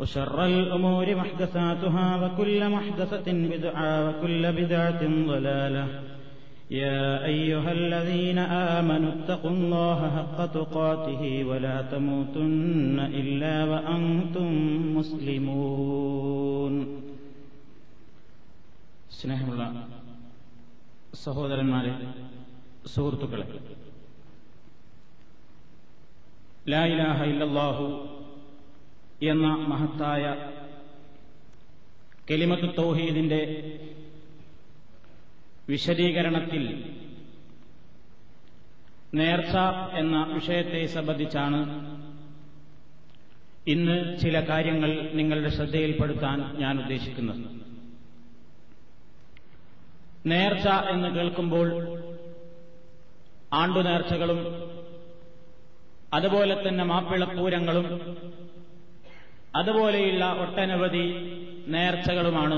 وشر الأمور محدثاتها وكل محدثة بدعة وكل بدعة ضلالة يا أيها الذين آمنوا اتقوا الله حق تقاته ولا تموتن إلا وأنتم مسلمون സ്നേഹമുള്ള സഹോദരന്മാരെ സുഹൃത്തുക്കളെ ലാ ഇലാഹ ഇല്ലല്ലാഹു എന്ന മഹത്തായ കെലിമത്ത് തൗഹീദിന്റെ വിശദീകരണത്തിൽ നേർച്ച എന്ന വിഷയത്തെ സംബന്ധിച്ചാണ് ഇന്ന് ചില കാര്യങ്ങൾ നിങ്ങളുടെ ശ്രദ്ധയിൽപ്പെടുത്താൻ ഞാൻ ഉദ്ദേശിക്കുന്നത്. നേർച്ച എന്ന് കേൾക്കുമ്പോൾ ആണ്ടുനേർച്ചകളും അതുപോലെ തന്നെ മാപ്പിളപ്പൂരങ്ങളും അതുപോലെയുള്ള ഒട്ടനവധി നേർച്ചകളുമാണ്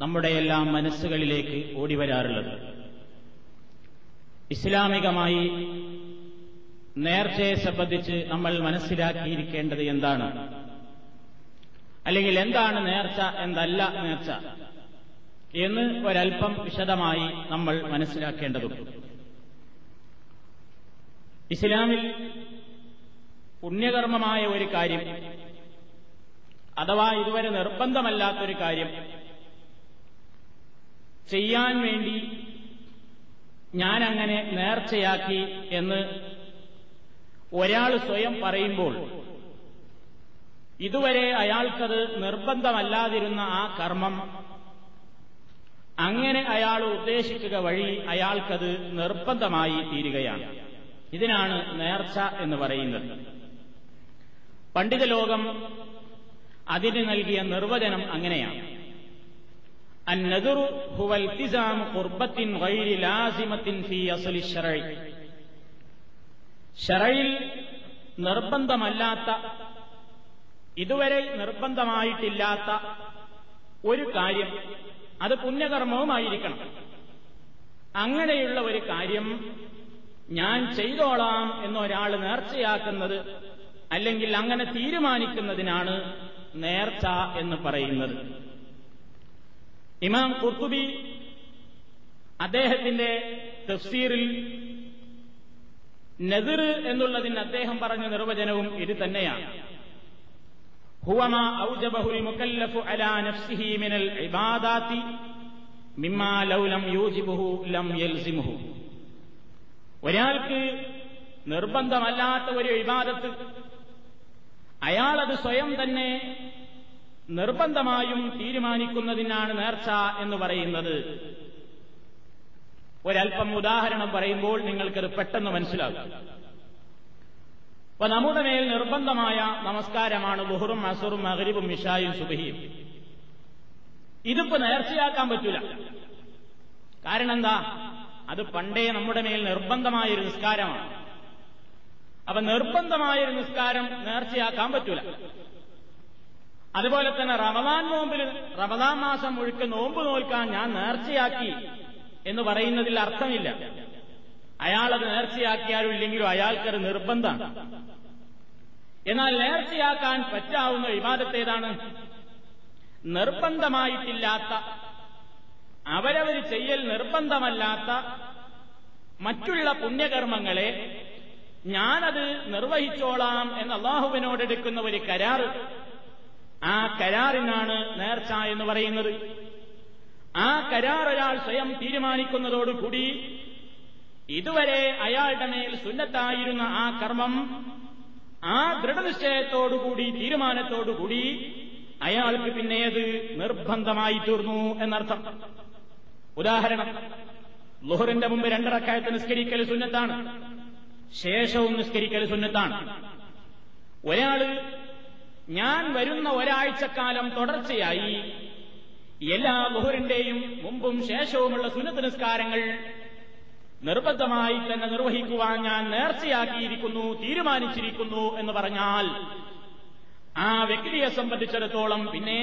നമ്മുടെ എല്ലാം മനസ്സുകളിലേക്ക് ഓടിവരാറുള്ളത് ഇസ്ലാമികമായി നേർച്ചയെ സംബന്ധിച്ച് നമ്മൾ മനസ്സിലാക്കിയിരിക്കേണ്ടത് എന്താണ്? അല്ലെങ്കിൽ എന്താണ് നേർച്ച എന്തല്ല നേർച്ച എന്ന് ഒരൽപ്പം വിശദമായി നമ്മൾ മനസ്സിലാക്കേണ്ടതുണ്ട്. ഇസ്ലാമിൽ പുണ്യകർമ്മമായ ഒരു കാര്യം അഥവാ ഇതുവരെ നിർബന്ധമല്ലാത്തൊരു കാര്യം ചെയ്യാൻ വേണ്ടി ഞാനങ്ങനെ നേർച്ചയാക്കി എന്ന് ഒരാൾ സ്വയം പറയുമ്പോൾ ഇതുവരെ അയാൾക്കത് നിർബന്ധമല്ലാതിരുന്ന ആ കർമ്മം അങ്ങനെ അയാൾ ഉദ്ദേശിക്കുക വഴി അയാൾക്കത് നിർബന്ധമായി തീരുകയാണ്. ഇതിനാണ് നേർച്ച എന്ന് പറയുന്നത്. പണ്ഡിത ലോകം അതിന് നൽകിയ നിർവചനം അങ്ങനെയാണ്. നിർബന്ധമല്ലാത്ത ഇതുവരെ നിർബന്ധമായിട്ടില്ലാത്ത ഒരു കാര്യം അത് പുണ്യകർമ്മവുമായിരിക്കണം. അങ്ങനെയുള്ള ഒരു കാര്യം ഞാൻ ചെയ്തോളാം എന്നൊരാൾ നേർച്ചയാക്കുന്നത് അല്ലെങ്കിൽ അങ്ങനെ തീരുമാനിക്കുന്നതിനാണ് നേർച്ച എന്ന് പറയുന്നത്. ഇമാം കുർത്തുബി അദ്ദേഹത്തിന്റെ തഫ്സീറിൽ നദിർ എന്നുള്ളതിന് അദ്ദേഹം പറഞ്ഞ നിർവചനവും ഇത് തന്നെയാണ്. ഹുവമാ ഔജബഹുൽ മുക്കല്ലഫു അലാ നഫ്സിഹി മിനൽ മിമ്മാ ലൗലം ലം ഒരാൾക്ക് നിർബന്ധമല്ലാത്ത ഒരു ഇബാദത്ത് അയാളത് സ്വയം തന്നെ നിർബന്ധമായും തീരുമാനിക്കുന്നതിനാണ് നേർച്ച എന്ന് പറയുന്നത്. ഒരൽപ്പം ഉദാഹരണം പറയുമ്പോൾ നിങ്ങൾക്കത് പെട്ടെന്ന് മനസ്സിലാകും. അപ്പൊ നമ്മുടെ മേൽ നിർബന്ധമായ നമസ്കാരമാണ് ബുഹറും അസുറും മകരിബും മിഷായും സുബഹിയും. ഇതിപ്പോ നേർച്ചയാക്കാൻ പറ്റൂല. കാരണം എന്താ? അത് പണ്ടേ നമ്മുടെ മേൽ നിർബന്ധമായ ഒരു നിസ്കാരമാണ്. അപ്പൊ നിർബന്ധമായ ഒരു നിസ്കാരം നേർച്ചയാക്കാൻ പറ്റൂല. അതുപോലെ തന്നെ റമദാൻ നോമ്പിൽ റമദാൻ മാസം മുഴുക്ക നോമ്പ് നോൽക്കാൻ ഞാൻ നേർച്ചയാക്കി എന്ന് പറയുന്നതിൽ അർത്ഥമില്ല. അയാളത് നേർച്ചയാക്കിയാലും ഇല്ലെങ്കിലും അയാൾക്കൊരു നിർബന്ധമാണ്. എന്നാൽ നേർച്ചയാക്കാൻ പറ്റാവുന്ന വിവാദത്തേതാണ് നിർബന്ധമായിട്ടില്ലാത്ത അവരവർ ചെയ്യൽ നിർബന്ധമല്ലാത്ത മറ്റുള്ള പുണ്യകർമ്മങ്ങളെ ഞാനത് നിർവഹിച്ചോളാം എന്ന് അള്ളാഹുവിനോട് എടുക്കുന്ന ഒരു കരാർ ആ കരാറിനാണ് നേർച്ച എന്ന് പറയുന്നത്. ആ കരാർ ഒരാൾ സ്വയം തീരുമാനിക്കുന്നതോടുകൂടി ഇതുവരെ അയാളുടെ മേൽ സുന്നത്തായിരുന്ന ആ കർമ്മം ആ ദൃഢനിശ്ചയത്തോടുകൂടി തീരുമാനത്തോടുകൂടി അയാൾക്ക് പിന്നെ അത് നിർബന്ധമായി തീർന്നു എന്നർത്ഥം. ഉദാഹരണം ലുഹറിന്റെ മുമ്പ് രണ്ടറക്കായത്ത് നിസ്കരിക്കൽ സുന്നത്താണ്. ശേഷവും നിസ്കരിക്കൽ സുന്നത്താണ്. ഒരാൾ ഞാൻ വരുന്ന ഒരാഴ്ചക്കാലം തുടർച്ചയായി എല്ലാ ബഹുറിന്റെയും മുമ്പും ശേഷവുമുള്ള സുന്നത്ത് നിസ്കാരങ്ങൾ നിർബന്ധമായി തന്നെ നിർവഹിക്കുവാൻ ഞാൻ നേർച്ചയാക്കിയിരിക്കുന്നു തീരുമാനിച്ചിരിക്കുന്നു എന്ന് പറഞ്ഞാൽ ആ വ്യക്തിയെ സംബന്ധിച്ചിടത്തോളം പിന്നെ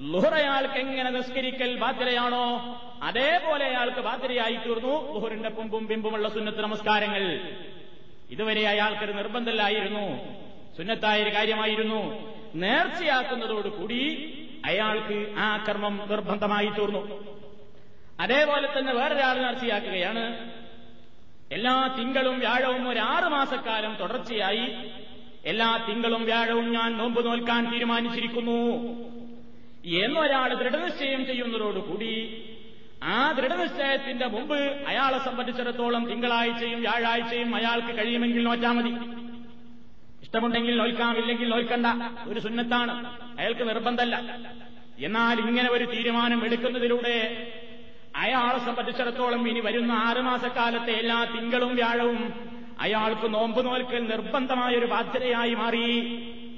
ലുഹർ അയാൾക്ക് എങ്ങനെ നിസ്കരിക്കൽ ബാധ്യതയാണോ? അതേപോലെ അയാൾക്ക് ബാധ്യതയായി തീർന്നു ലുഹറിന്റെ പുമ്പും പിമ്പുമുള്ള സുന്നത്ത് നമസ്കാരങ്ങൾ. ഇതുവരെ അയാൾക്കൊരു നിർബന്ധമില്ലായിരുന്നു. സുന്നത്തായ ഒരു കാര്യമായിരുന്നു. നേർച്ചയാക്കുന്നതോടുകൂടി അയാൾക്ക് ആ കർമ്മം നിർബന്ധമായി തീർന്നു. അതേപോലെ തന്നെ വേറൊരാൾ നേർച്ചയാക്കുകയാണ്. എല്ലാ തിങ്കളും വ്യാഴവും ഒരു ആറ് മാസക്കാലം തുടർച്ചയായി എല്ലാ തിങ്കളും വ്യാഴവും ഞാൻ നോമ്പ് നോൽക്കാൻ തീരുമാനിച്ചിരിക്കുന്നു. എന്നൊരാൾ ദൃഢനിശ്ചയം ചെയ്യുന്നതോടുകൂടി ആ ദൃഢനിശ്ചയത്തിന്റെ മുമ്പ് അയാളെ സംബന്ധിച്ചിടത്തോളം തിങ്കളാഴ്ചയും വ്യാഴാഴ്ചയും അയാൾക്ക് കഴിയുമെങ്കിൽ നോറ്റാൽ മതി. ഇഷ്ടമുണ്ടെങ്കിൽ നോൽക്കാം ഇല്ലെങ്കിൽ നോൽക്കണ്ട. ഒരു സുന്നത്താണ്. അയാൾക്ക് നിർബന്ധമല്ല എന്നാൽ ഇങ്ങനെ ഒരു തീരുമാനം എടുക്കുന്നതിലൂടെ അയാളെ സംബന്ധിച്ചിടത്തോളം ഇനി വരുന്ന ആറുമാസക്കാലത്തെ എല്ലാ തിങ്കളും വ്യാഴവും അയാൾക്ക് നോമ്പ് നോൽക്കൽ നിർബന്ധമായ ഒരു ബാധ്യതയായി മാറി.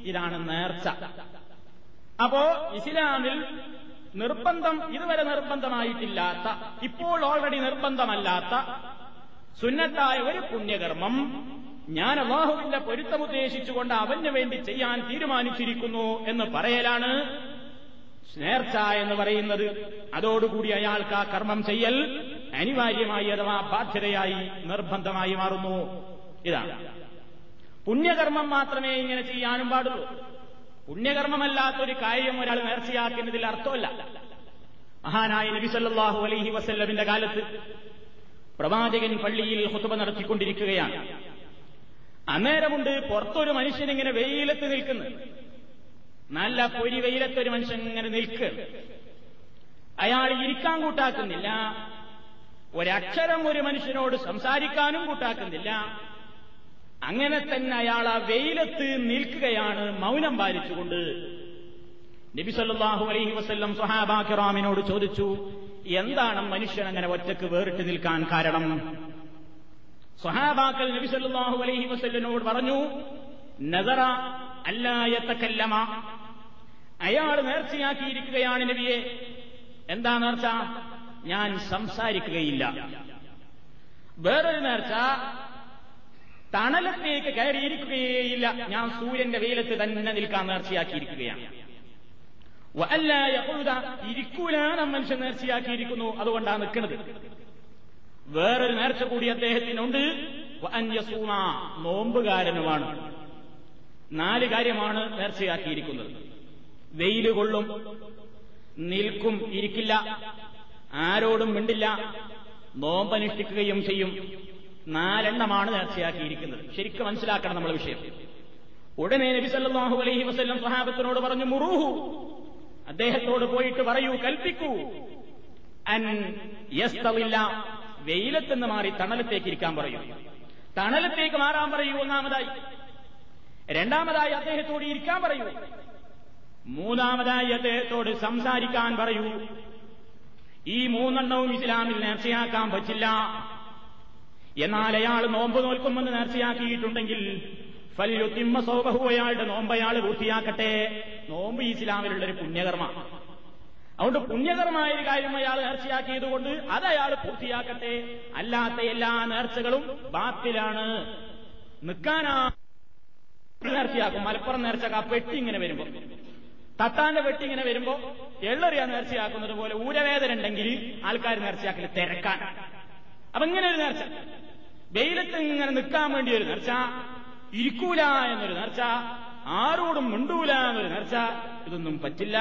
ഇതാണ് നേർച്ച. അപ്പോ ഇസ്ലാമിൽ നിർബന്ധം ഇതുവരെ നിർബന്ധമായിട്ടില്ലാത്ത ഇപ്പോൾ ഓൾറെഡി നിർബന്ധമല്ലാത്ത സുന്നത്തായ ഒരു പുണ്യകർമ്മം ഞാൻ അള്ളാഹുവിന്റെ പൊരുത്തമുദ്ദേശിച്ചുകൊണ്ട് അവന് വേണ്ടി ചെയ്യാൻ തീരുമാനിച്ചിരിക്കുന്നു എന്ന് പറയലാണ്. സ്നേർച്ച എന്ന് പറയുന്നത് അതോടുകൂടി അയാൾക്ക് ആ കർമ്മം ചെയ്യൽ അനിവാര്യമായി അഥവാ ബാധ്യതയായി നിർബന്ധമായി മാറുന്നു. ഇതാണ്. പുണ്യകർമ്മം മാത്രമേ ഇങ്ങനെ ചെയ്യാനും പാടുള്ളൂ. പുണ്യകർമ്മമല്ലാത്തൊരു കാര്യം ഒരാൾ നേർച്ചയാക്കുന്നതിൽ അർത്ഥമല്ല. മഹാനായ നബി സല്ലാഹു അലൈഹി വസല്ലമിന്റെ കാലത്ത് പ്രവാചകൻ പള്ളിയിൽ ഹുത്തുബ നടത്തിക്കൊണ്ടിരിക്കുകയാണ്. അന്നേരമുണ്ട് പുറത്തൊരു മനുഷ്യൻ ഇങ്ങനെ വെയിലത്ത് നിൽക്കുന്നു. നല്ല പൊരി വെയിലത്തൊരു മനുഷ്യൻ ഇങ്ങനെ നിൽക്കുക അയാൾ ഇരിക്കാൻ കൂട്ടാക്കുന്നില്ല. ഒരക്ഷരം ഒരു മനുഷ്യനോട് സംസാരിക്കാനും കൂട്ടാക്കുന്നില്ല. അങ്ങനെ തന്നെ അയാൾ ആ വെയിലത്ത് നിൽക്കുകയാണ് മൗനം പാലിച്ചുകൊണ്ട്. നബി സല്ലാഹു അലൈഹി വസ്ല്ലം സുഹാബാഖിറാമിനോട് ചോദിച്ചു എന്താണ് മനുഷ്യൻ അങ്ങനെ ഒറ്റയ്ക്ക് വേറിട്ട് നിൽക്കാൻ കാരണം? സുഹാബാക്കൽ നബി സല്ലാഹു അലൈഹി വസ്ല്ലിനോട് പറഞ്ഞു നദറ അല്ലായത്തക്കല്ലമ അയാൾ നേർച്ചയാക്കിയിരിക്കുകയാണ് നബിയെ. എന്താ നേർച്ച? ഞാൻ സംസാരിക്കുകയില്ല. വേറൊരു നേർച്ച തണലത്തേക്ക് കയറിയിരിക്കുകയേയില്ല. ഞാൻ സൂര്യന്റെ വെയിലത്ത് തന്നെ നിൽക്കാൻ നേർച്ചയാക്കിയിരിക്കുകയാണ്. അല്ല യഹൂദ ഇരിക്കൂലാനം മനുഷ്യൻ നേർച്ചയാക്കിയിരിക്കുന്നു. അതുകൊണ്ടാണ് നിൽക്കുന്നത്. വേറൊരു നേർച്ച കൂടി അദ്ദേഹത്തിനുണ്ട്. നോമ്പുകാരനുമാണ്. നാല് കാര്യമാണ് നേർച്ചയാക്കിയിരിക്കുന്നത്. വെയിൽ കൊള്ളും നിൽക്കും ഇരിക്കില്ല. ആരോടും മിണ്ടില്ല. നോമ്പനുഷ്ഠിക്കുകയും ചെയ്യും. നാലെണ്ണമാണ് നേർച്ചയാക്കിയിരിക്കുന്നത്. ശരിക്കും മനസ്സിലാക്കണം നമ്മൾ വിഷയം. ഉടനെ നബി സല്ലാഹു അലൈഹി വസല്ലം സ്വഹാബത്തിനോട് പറഞ്ഞു മുറൂഹു. അദ്ദേഹത്തോട് പോയിട്ട് പറയൂ കൽപ്പിക്കൂ. അൻ യസ്തവില്ല. വെയിലത്തെന്ന് മാറി തണലത്തേക്ക് ഇരിക്കാൻ പറയൂ. തണലത്തേക്ക് മാറാൻ പറയൂ ഒന്നാമതായി. രണ്ടാമതായി അദ്ദേഹത്തോട് ഇരിക്കാൻ പറയൂ. മൂന്നാമതായി അദ്ദേഹത്തോട് സംസാരിക്കാൻ പറയൂ. ഈ മൂന്നെണ്ണവും ഇസ്ലാമിൽ നേർച്ചയാക്കാൻ പറ്റില്ല. എന്നാൽ അയാൾ നോമ്പ് നോൽക്കുമെന്ന് നേർച്ചയാക്കിയിട്ടുണ്ടെങ്കിൽ ഫല്യുത്തിമ്മ സോബഹു അയാളുടെ നോമ്പ് അയാൾ പൂർത്തിയാക്കട്ടെ. നോമ്പ് ഇസ്ലാമിലുള്ള ഒരു പുണ്യകർമ്മ. അതുകൊണ്ട് പുണ്യകരമായ ഒരു കാര്യം അയാൾ നേർച്ചയാക്കിയതുകൊണ്ട് അത് അയാൾ പൂർത്തിയാക്കട്ടെ. അല്ലാത്ത എല്ലാ നേർച്ചകളും ബാത്തിലാണ്. നിൽക്കാനാ നേർച്ചയാക്കും. മലപ്പുറം നേർച്ച പെട്ടി ഇങ്ങനെ വരുമ്പോ തട്ടാന്റെ പെട്ടി ഇങ്ങനെ വരുമ്പോ എള്ളറിയ നേർച്ചയാക്കുന്നത് പോലെ ഊരവേദന ഉണ്ടെങ്കിൽ ആൾക്കാർ നേർച്ചയാക്കൽ തിരക്കാൻ അപ്പൊ ഇങ്ങനെ ഒരു നേർച്ച. വെയിലത്ത് ഇങ്ങനെ നിൽക്കാൻ വേണ്ടി ഒരു നേർച്ച. ഇരിക്കൂല എന്നൊരു നേർച്ച. ആരോടും മിണ്ടൂല എന്നൊരു നേർച്ച. ഇതൊന്നും പറ്റില്ല.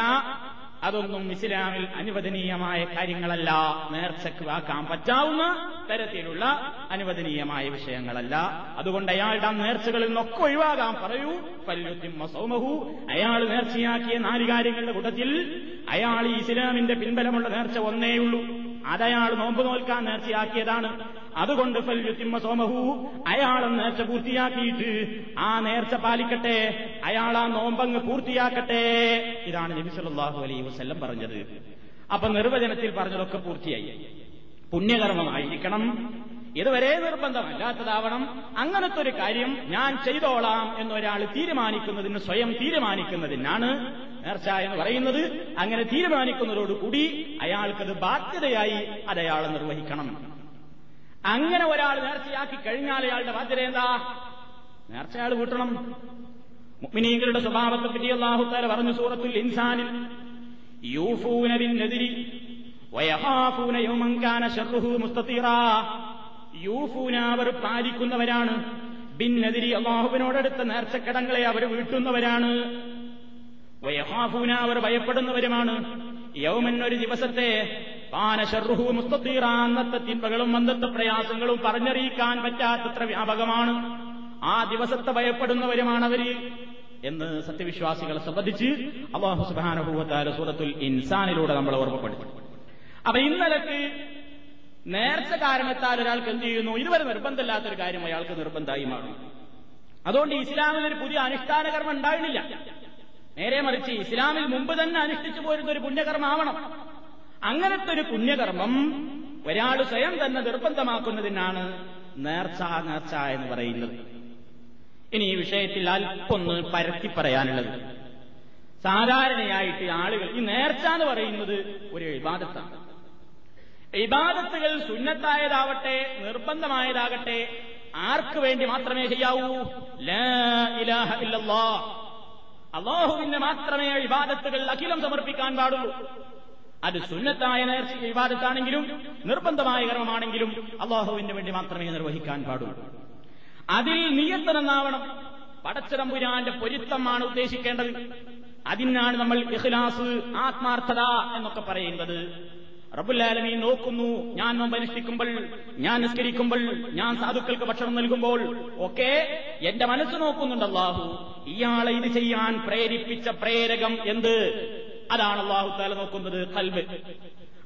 അതൊന്നും ഇസ്ലാമിൽ അനുവദനീയമായ കാര്യങ്ങളല്ല. നേർച്ചക്ക് വാക്കാൻ പറ്റാവുന്ന തരത്തിലുള്ള അനുവദനീയമായ വിഷയങ്ങളല്ല. അതുകൊണ്ട് അയാളുടെ നേർച്ചകളിൽ നിന്നൊക്കെ ഒഴിവാകാൻ പറയൂ. പല്ലുത്തിമ്മ സൗമഹു. അയാൾ നേർച്ചയാക്കിയ നാല് കാര്യങ്ങളുടെ കൂട്ടത്തിൽ അയാൾ ഈ ഇസ്ലാമിന്റെ പിൻബലമുള്ള നേർച്ച ഒന്നേയുള്ളൂ. അതയാൾ നോമ്പ് നോൽക്കാൻ നേർച്ചയാക്കിയതാണ്. അതുകൊണ്ട് ഫല്യുത്തിമ്മ സോമഹു അയാളെ നേർച്ച പൂർത്തിയാക്കിയിട്ട് ആ നേർച്ച പാലിക്കട്ടെ അയാൾ ആ നോമ്പങ്ങ് പൂർത്തിയാക്കട്ടെ. ഇതാണ് നബി സല്ലല്ലാഹു അലൈഹി വസല്ലം പറഞ്ഞത്. അപ്പൊ നിർവചനത്തിൽ പറഞ്ഞതൊക്കെ പൂർത്തിയായി. പുണ്യകർമ്മമായിരിക്കണം. ഇതുവരെ നിർബന്ധമല്ലാത്തതാവണം. അങ്ങനത്തെ ഒരു കാര്യം ഞാൻ ചെയ്തോളാം എന്നൊരാൾ തീരുമാനിക്കുന്നതിന് സ്വയം തീരുമാനിക്കുന്നതിനാണ് നേർച്ച എന്ന് പറയുന്നത്. അങ്ങനെ തീരുമാനിക്കുന്നതോടുകൂടി അയാൾക്കത് ബാധ്യതയായി അത് നിർവഹിക്കണം. അങ്ങനെ ഒരാൾ നേർച്ചയാക്കി കഴിഞ്ഞാൽ അയാളുടെ ബാധ്യത എന്താ? നേർച്ച അയാൾ കൂട്ടണം. മുഅ്മിനീങ്ങളുടെ സ്വഭാവത്തെ പറ്റി അള്ളാഹുത്താല പറഞ്ഞു സൂറത്തുൽ ഇൻസാനിൽ യൂഫൂന ബിന്നെതിരി വയഹാഫൂന യൗമൻ കാന ശർറുഹു മുസ്തതീറാ. യൂഫൂന അവർ പാലിക്കുന്നവരാണ്. ബിന്നെതിരി അള്ളാഹുവിനോടടുത്ത നേർച്ചക്കടങ്ങളെ അവർ വീട്ടുന്നവരാണ്. വയഹാഫൂന അവർ ഭയപ്പെടുന്നവരുമാണ്. യൗമൻ ഒരു ദിവസത്തെ അന്നത്തെ തിന്മകളും അന്നത്തെ പ്രയാസങ്ങളും പറഞ്ഞറിയിക്കാൻ പറ്റാത്തത്ര വ്യാപകമാണ്. ആ ദിവസത്തെ ഭയപ്പെടുന്നവരുമാണ് അവർ എന്ന് സത്യവിശ്വാസികളെ സംബന്ധിച്ച് അള്ളാഹു സുബാനുഭൂവത്താല സൂറത്തുൽ ഇൻസാനിലൂടെ നമ്മൾ ഓർമ്മപ്പെടുത്തി. അപ്പൊ ഇന്നലക്ക് നേർച്ച കാരണത്താൽ ഒരാൾക്ക് എന്ത് ചെയ്യുന്നു? ഇതുവരെ നിർബന്ധമില്ലാത്തൊരു കാര്യം അയാൾക്ക് നിർബന്ധമായി മാറും. അതുകൊണ്ട് ഇസ്ലാമിൽ ഒരു പുതിയ അനുഷ്ഠാന കർമ്മം ഉണ്ടായിരുന്നില്ല. നേരെ മറിച്ച് ഇസ്ലാമിൽ മുമ്പ് തന്നെ അനുഷ്ഠിച്ചു പോരുന്ന ഒരു പുണ്യകർമ്മമാവണം. അങ്ങനത്തെ ഒരു പുണ്യകർമ്മം ഒരാൾ സ്വയം തന്നെ നിർബന്ധമാക്കുന്നതിനാണ് നേർച്ച നേർച്ച എന്ന് പറയുന്നത്. ഇനി ഈ വിഷയത്തിൽ അല്പൊന്ന് പരത്തി പറയാനുള്ളത്. സാധാരണയായിട്ട് ആളുകൾ ഈ നേർച്ച എന്ന് പറയുന്നത് ഒരു വിവാദത്താണ് ഇബാദത്തുകൾ സുന്നത്തായതാവട്ടെ നിർബന്ധമായതാകട്ടെ ആർക്ക് വേണ്ടി മാത്രമേ ചെയ്യാവൂ? ഇലാഹ അള്ളാഹുവിന് മാത്രമേ ഇബാദത്തുകൾ അഖിലം സമർപ്പിക്കാൻ പാടുള്ളൂ. അത് സുന്നത്തായ നേർച്ച വിവാദത്താണെങ്കിലും നിർബന്ധമായ കർമ്മമാണെങ്കിലും അള്ളാഹുവിന് വേണ്ടി മാത്രമേ നിർവഹിക്കാൻ പാടുള്ളൂ അതിൽ നിയന്ത്രണമെന്നാവണം പടച്ചതമ്പുരാന്റെ പൊരുത്തമാണ് ഉദ്ദേശിക്കേണ്ടത്. അതിനാണ് നമ്മൾ ഇഖ്ലാസ് ആത്മാർത്ഥത എന്നൊക്കെ പറയുന്നത്. റബുല്ലാലമീ നോക്കുന്നു. ഞാൻ നോമ്പ് അനുഷ്ഠിക്കുമ്പോൾ ഞാൻ നിസ്കരിക്കുമ്പോൾ ഞാൻ സാധുക്കൾക്ക് ഭക്ഷണം നൽകുമ്പോൾ ഒക്കെ എന്റെ മനസ്സ് നോക്കുന്നുണ്ട് ഇയാളെ ഇത് ചെയ്യാൻ പ്രേരിപ്പിച്ച പ്രേരകം എന്ത്? അതാണ് അള്ളാഹു താല നോക്കുന്നത് കൽബ്.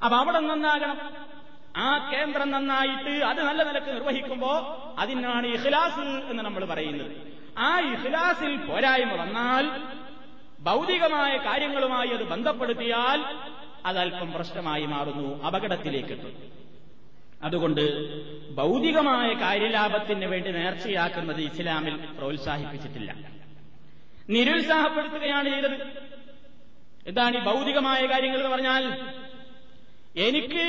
അപ്പൊ അവിടെ നന്നാകണം. ആ കേന്ദ്രം നന്നായിട്ട് അത് നല്ല നിലയ്ക്ക് നിർവഹിക്കുമ്പോ അതിനാണ് ഇഖ്ലാസ് എന്ന് നമ്മൾ പറയുന്നത്. ആ ഇഖ്ലാസിൽ പോരായ്മ വന്നാൽ ഭൗതികമായ കാര്യങ്ങളുമായി അത് ബന്ധപ്പെടുത്തിയാൽ അതല്പം പ്രശ്നമായി മാറുന്നു അപകടത്തിലേക്കെത്തും അതുകൊണ്ട് ഭൗതികമായ കാര്യലാഭത്തിന് വേണ്ടി നേർച്ചയാക്കുന്നത് ഇസ്ലാമിൽ പ്രോത്സാഹിപ്പിച്ചിട്ടില്ല. നിരുത്സാഹപ്പെടുത്തുകയാണ് ചെയ്തത്. എന്താണ് ഈ ഭൗതികമായ കാര്യങ്ങൾ എന്ന് പറഞ്ഞാൽ എനിക്ക്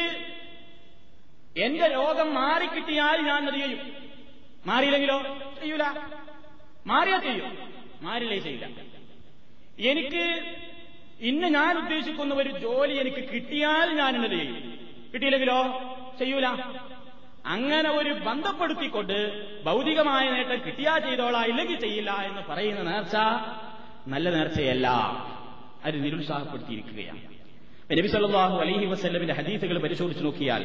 എന്റെ രോഗം മാറിക്കിട്ടിയാൽ ഞാൻ അത് ചെയ്യും? മാറിയില്ലെങ്കിലോ? ചെയ്യൂല. മാറിയാ ചെയ്യും. മാറില്ലേ ചെയ്യില്ല. എനിക്ക് ഇന്ന് ഞാൻ ഉദ്ദേശിക്കുന്ന ഒരു ജോലി എനിക്ക് കിട്ടിയാൽ ഞാൻ എന്നത് ചെയ്യും? കിട്ടിയില്ലെങ്കിലോ? ചെയ്യൂല. അങ്ങനെ ഒരു ബന്ധപ്പെടുത്തിക്കൊണ്ട് ഭൗതികമായ നേട്ടം കിട്ടിയാ ചെയ്തോളാ ഇല്ലെങ്കിൽ ചെയ്യില്ല എന്ന് പറയുന്ന നേർച്ച നല്ല നേർച്ചയല്ല. അത് നിരുത്സാഹപ്പെടുത്തിയിരിക്കുകയാണ് നബി സല്ലല്ലാഹു അലൈഹി വസല്ലമിന്റെ ഹദീസുകൾ പരിശോധിച്ച് നോക്കിയാൽ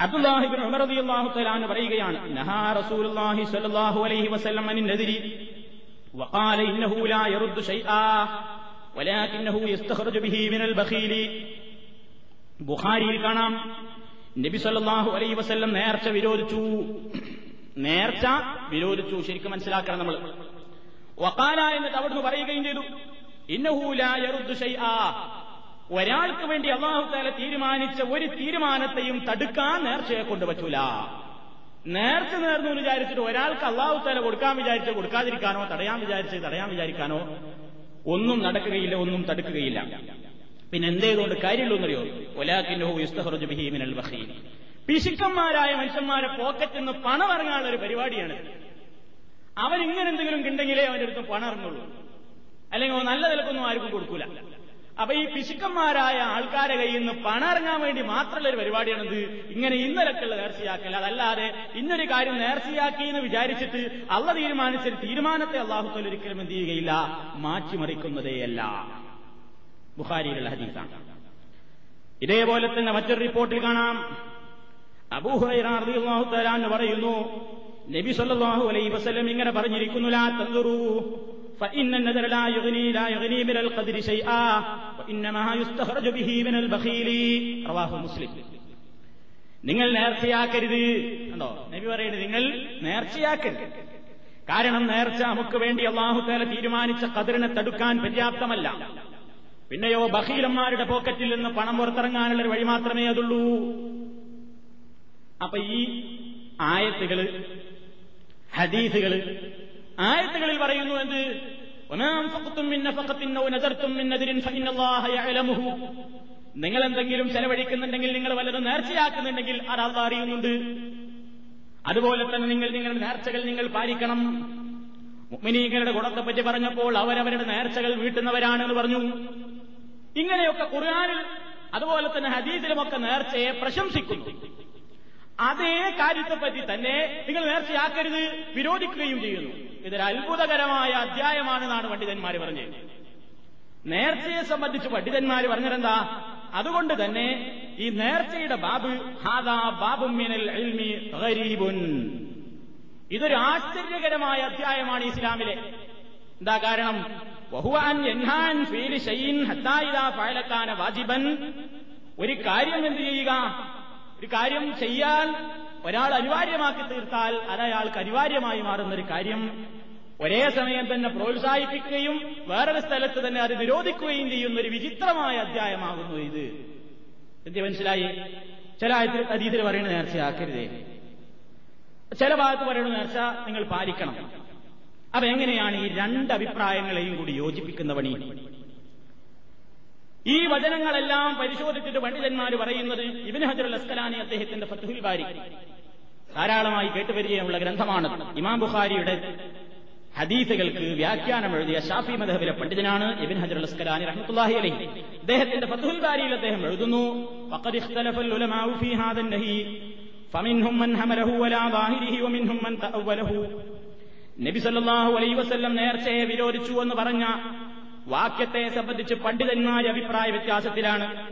അബ്ദുല്ലാഹിബിൻ ഉമർ റളിയല്ലാഹു തആല പറയുകയാണ് നഹാ റസൂലുള്ളാഹി സ്വല്ലല്ലാഹു അലൈഹി വസല്ലം അനിൻ നദിരി وقال إنه لا يرد شيئا ولكنه يستخرج به من البخيل ബുഖാരിയിൽ കാണാം നബി സല്ലല്ലാഹു അലൈഹി വസല്ലം നേർച്ച വിരോധിച്ചു നേർച്ച വിരോധിച്ചു ശരിക്കും മനസ്സിലാക്കണം നമ്മൾ വക്കാല എന്നിട്ട് അവിടുന്ന് പറയുകയും ചെയ്തു ഇന്നഹൂലായറുദ്ദു ഷൈആ ഒരാൾക്ക് വേണ്ടി അള്ളാഹു താല തീരുമാനിച്ച ഒരു തീരുമാനത്തെയും തടുക്കാൻ നേർച്ചയെ കൊണ്ട് പറ്റൂല. നേർച്ച നേർന്നു വിചാരിച്ചിട്ട് ഒരാൾക്ക് അള്ളാഹു താല കൊടുക്കാൻ വിചാരിച്ച് കൊടുക്കാതിരിക്കാനോ തടയാൻ വിചാരിച്ച് തടയാൻ വിചാരിക്കാനോ ഒന്നും നടക്കുകയില്ല ഒന്നും തടുക്കുകയില്ല. പിന്നെ എന്തേതുകൊണ്ട് കാര്യമുള്ളൂന്നറിയോ ഒലാക്കിന്റെ പിശുക്കന്മാരായ മനുഷ്യന്മാരെ പോക്കറ്റിൽ നിന്ന് പണം ഇറങ്ങാനുള്ള ഒരു പരിപാടിയാണ്. അവൻ എന്തെങ്കിലും ഉണ്ടെങ്കിലേ അവന്റെ അടുത്ത് പണം ഇറങ്ങുള്ളൂ അല്ലെങ്കിൽ നല്ല നിലക്കൊന്നും ആർക്കും കൊടുക്കൂല. അപ്പൊ ഈ പിശുക്കന്മാരായ ആൾക്കാരെ കയ്യിൽ നിന്ന് പണം ഇറങ്ങാൻ വേണ്ടി മാത്രമുള്ള ഒരു പരിപാടിയാണിത്. ഇങ്ങനെ ഇന്നലക്കുള്ള നേർച്ചയാക്കൽ. അതല്ലാതെ ഇന്നൊരു കാര്യം നേർച്ചയാക്കി എന്ന് വിചാരിച്ചിട്ട് അള്ള തീരുമാനിച്ചൊരു തീരുമാനത്തെ അള്ളാഹുത്തൽ ഒരിക്കലും എന്ത് ചെയ്യുകയില്ല. മാറ്റിമറിക്കുന്നതേയല്ല. ബുഹാരിയിലുള്ള ഹദീസാണ്. ഇതേപോലെ തന്നെ മറ്റൊരു റിപ്പോർട്ടിൽ കാണാം. അബൂഹുറൈറാഹു തരാൻ പറയുന്നു നബി സല്ലാഹു അലൈഹി വസല്ലം ഇങ്ങനെ പറഞ്ഞിരിക്കുന്നു ലാ فإن النذر لا يغني لا يغني من القدر شيئا وإنما يستخرج به من البخيل رواه مسلم നിങ്ങൾ നേർച്ചയാക്കരുത് കണ്ടോ നബി പറയുന്നത് നിങ്ങൾ നേർച്ചയാക്കരുത് കാരണം നേർച്ച നമുക്ക് വേണ്ടി അള്ളാഹുത്തേല തീരുമാനിച്ച കതിറിനെ തടുക്കാൻ പര്യാപ്തമല്ല പിന്നെയോ ബഹീലന്മാരുടെ പോക്കറ്റിൽ നിന്ന് പണം പുറത്തിറങ്ങാനുള്ള ഒരു വഴി മാത്രമേ അതുള്ളൂ അപ്പൊ ഈ ആയത്തുകള് ഹദീസുകള് ആയത്തുകളിൽ പറയുന്നു എന്ത്? നിങ്ങൾ എന്തെങ്കിലും ചെലവഴിക്കുന്നുണ്ടെങ്കിൽ നിങ്ങൾ വല്ലതും നേർച്ചയാക്കുന്നുണ്ടെങ്കിൽ അത് അറിയുന്നുണ്ട്. അതുപോലെ തന്നെ നിങ്ങൾ നിങ്ങളുടെ നേർച്ചകൾ നിങ്ങൾ പാലിക്കണം. മുഗ്മിനീകളുടെ ഗുണത്തെപ്പറ്റി പറഞ്ഞപ്പോൾ അവരവരുടെ നേർച്ചകൾ വീട്ടുന്നവരാണെന്ന് പറഞ്ഞു. ഇങ്ങനെയൊക്കെ ഖുർആാനിൽ അതുപോലെ തന്നെ ഹദീസിലുമൊക്കെ നേർച്ചയെ പ്രശംസിക്കുന്നു. അതേ കാര്യത്തെപ്പറ്റി തന്നെ നിങ്ങൾ നേർച്ചയാക്കരുത് വിരോധിക്കുകയും ചെയ്യുന്നു. ഇതൊരു അത്ഭുതകരമായ അധ്യായമാണെന്നാണ് പണ്ഡിതന്മാർ പറഞ്ഞത്. നേർച്ചയെ സംബന്ധിച്ച് പണ്ഡിതന്മാർ പറഞ്ഞതെന്താ? അതുകൊണ്ട് തന്നെ ഈ നേർച്ചയുടെ ബാബ് ഹാദാ ബാബുമിനൽ ഇതൊരു ആശ്ചര്യകരമായ അധ്യായമാണ് ഇസ്ലാമിലെ. എന്താ കാരണം? വാജിബൻ. ഒരു കാര്യം എന്ത് ചെയ്യുക? ഒരു കാര്യം ചെയ്യാൻ ഒരാൾ അനിവാര്യമാക്കി തീർത്താൽ അത് അയാൾക്ക് അനിവാര്യമായി മാറുന്ന ഒരു കാര്യം. ഒരേ സമയം തന്നെ പ്രോത്സാഹിപ്പിക്കുകയും വേറൊരു സ്ഥലത്ത് തന്നെ അത് നിരോധിക്കുകയും ചെയ്യുന്ന ഒരു വിചിത്രമായ അധ്യായമാകുന്നു ഇത്. എന്ത് മനസ്സിലായി? ചില അതീതിൽ പറയുന്ന നേർച്ചയാക്കരുതേ. ചില ഭാഗത്ത് പറയുന്ന നേർച്ച നിങ്ങൾ പാലിക്കണം. അപ്പൊ എങ്ങനെയാണ് ഈ രണ്ട് അഭിപ്രായങ്ങളെയും കൂടി യോജിപ്പിക്കുന്ന പണി? ഈ വചനങ്ങളെല്ലാം പരിശോധിച്ചിട്ട് പണ്ഡിതന്മാർ പറയുന്നത് ഇബിൻ ഹജറുൽ അസ്കലാനി അദ്ദേഹത്തിന്റെ ഫത്തുഹുൽ ബാരി. ധാരാളമായി കേട്ടുപരിചയമുള്ള ഗ്രന്ഥമാണ് ഇമാം ബുഖാരിയുടെ ഹദീസുകൾക്ക് വ്യാഖ്യാനം എഴുതിയ ഷാഫി മദഹബിലെ പണ്ഡിതനാണ് ഇബിൻ ഹജറുൽ അസ്കലാനി റഹ്മത്തുള്ളാഹി അലൈഹി. അദ്ദേഹത്തിന്റെ ഫത്തുഹുൽ ബാരിയിൽ അദ്ദേഹം എഴുതുന്നു ഫഖദ് ഇഖ്തലഫൽ ഉലമാഉ ഫീ ഹാദൻ നഹി ഫമിൻഹും മൻ ഹമലഹു വലാ ബാഹിരിഹി വമിൻഹും മൻ തഅവലഹു നബി സല്ലല്ലാഹു അലൈഹി വസല്ലം നേർച്ചയെ വിരോധിച്ചു എന്ന് പറഞ്ഞ വാക്യത്തെ സംബന്ധിച്ച് പണ്ഡിതന്മാർ അഭിപ്രായ വ്യത്യാസത്തിലാണ്.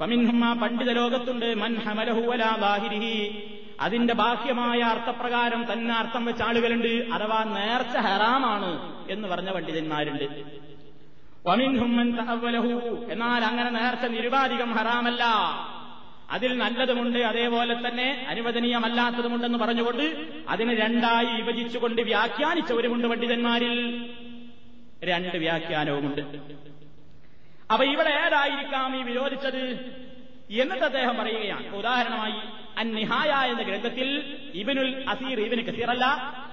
ഫമിൻഹും ആ പണ്ഡിത ലോകത്തുണ്ട്. മൻ ഹമലഹുവലാഹിരിഹി അതിന്റെ ബാഹ്യമായ അർത്ഥപ്രകാരം തന്നെ അർത്ഥം വെച്ച ആളുകളുണ്ട്. അഥവാ നേർച്ച ഹറാമാണ് എന്ന് പറഞ്ഞ പണ്ഡിതന്മാരുണ്ട്. എന്നാൽ അങ്ങനെ നേർച്ച നിരുപാധികം ഹറാമല്ല. അതിൽ നല്ലതുമുണ്ട് അതേപോലെ തന്നെ അനുവദനീയമല്ലാത്തതുമുണ്ടെന്ന് പറഞ്ഞുകൊണ്ട് അതിനെ രണ്ടായി വിഭജിച്ചുകൊണ്ട് വ്യാഖ്യാനിച്ചവരുമുണ്ട് പണ്ഡിതന്മാരിൽ. രണ്ട് വ്യാഖ്യാനവുമുണ്ട്. അപ്പൊ ഇവിടെ ഏതായിരിക്കാം ഈ വിരോധിച്ചത് എന്നിട്ട് അദ്ദേഹം പറയുകയാണ്. ഉദാഹരണമായി അന്നിഹായ എന്ന ഗ്രന്ഥത്തിൽ ഇബിനുൽ അസീർ ഇബിന് കസീറല്ല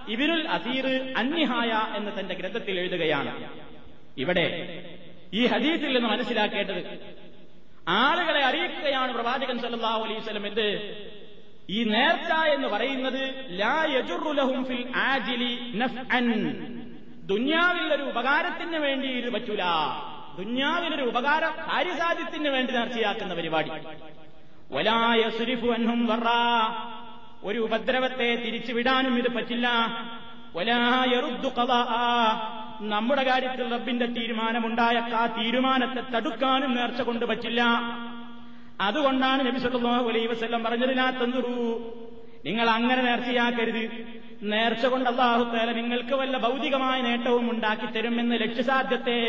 ഇബിനുൽ അസീർ അന്നിഹായ എന്ന് തന്റെ ഗ്രന്ഥത്തിൽ എഴുതുകയാണ്. ഇവിടെ ഈ ഹദീസിൽ നിന്ന് മനസ്സിലാക്കേണ്ടത് ആളുകളെ അറിയിക്കുകയാണ് പ്രവാചകൻ സല്ലാഹു അലൈഹി വസല്ലം എന്ത്? ഈ നേർച്ച എന്ന് പറയുന്നത് ലാ ഫിൽ ആജിലി ദുന്യാവിൽ ഒരു ഉപകാരത്തിന് വേണ്ടി ഇത് പറ്റൂല. ദുന്യാവിലൊരു ഉപകാരം കാര്യസാധ്യത്തിന് വേണ്ടി നേർച്ചയാക്കുന്ന പരിപാടി. വലായ സുരിഫു അൻഹും വറ. ഒരു ഉപദ്രവത്തെ തിരിച്ചുവിടാനും ഇത് പറ്റില്ല. വലായറുദ്ദു നമ്മുടെ കാര്യത്തിൽ റബ്ബിന്റെ തീരുമാനമുണ്ടായ ആ തീരുമാനത്തെ തടുക്കാനും നേർച്ച കൊണ്ട് പറ്റില്ല. അതുകൊണ്ടാണ് നബി സല്ലല്ലാഹു അലൈഹി വസല്ലം നിങ്ങൾ അങ്ങനെ നേർച്ചയാക്കരുത്. നേർച്ച കൊണ്ട് അള്ളാഹുത്താല നിങ്ങൾക്ക് വല്ല ഭൗതികമായ നേട്ടവും ഉണ്ടാക്കി തരുമെന്ന് ലക്ഷ്യസാധ്യത്തെ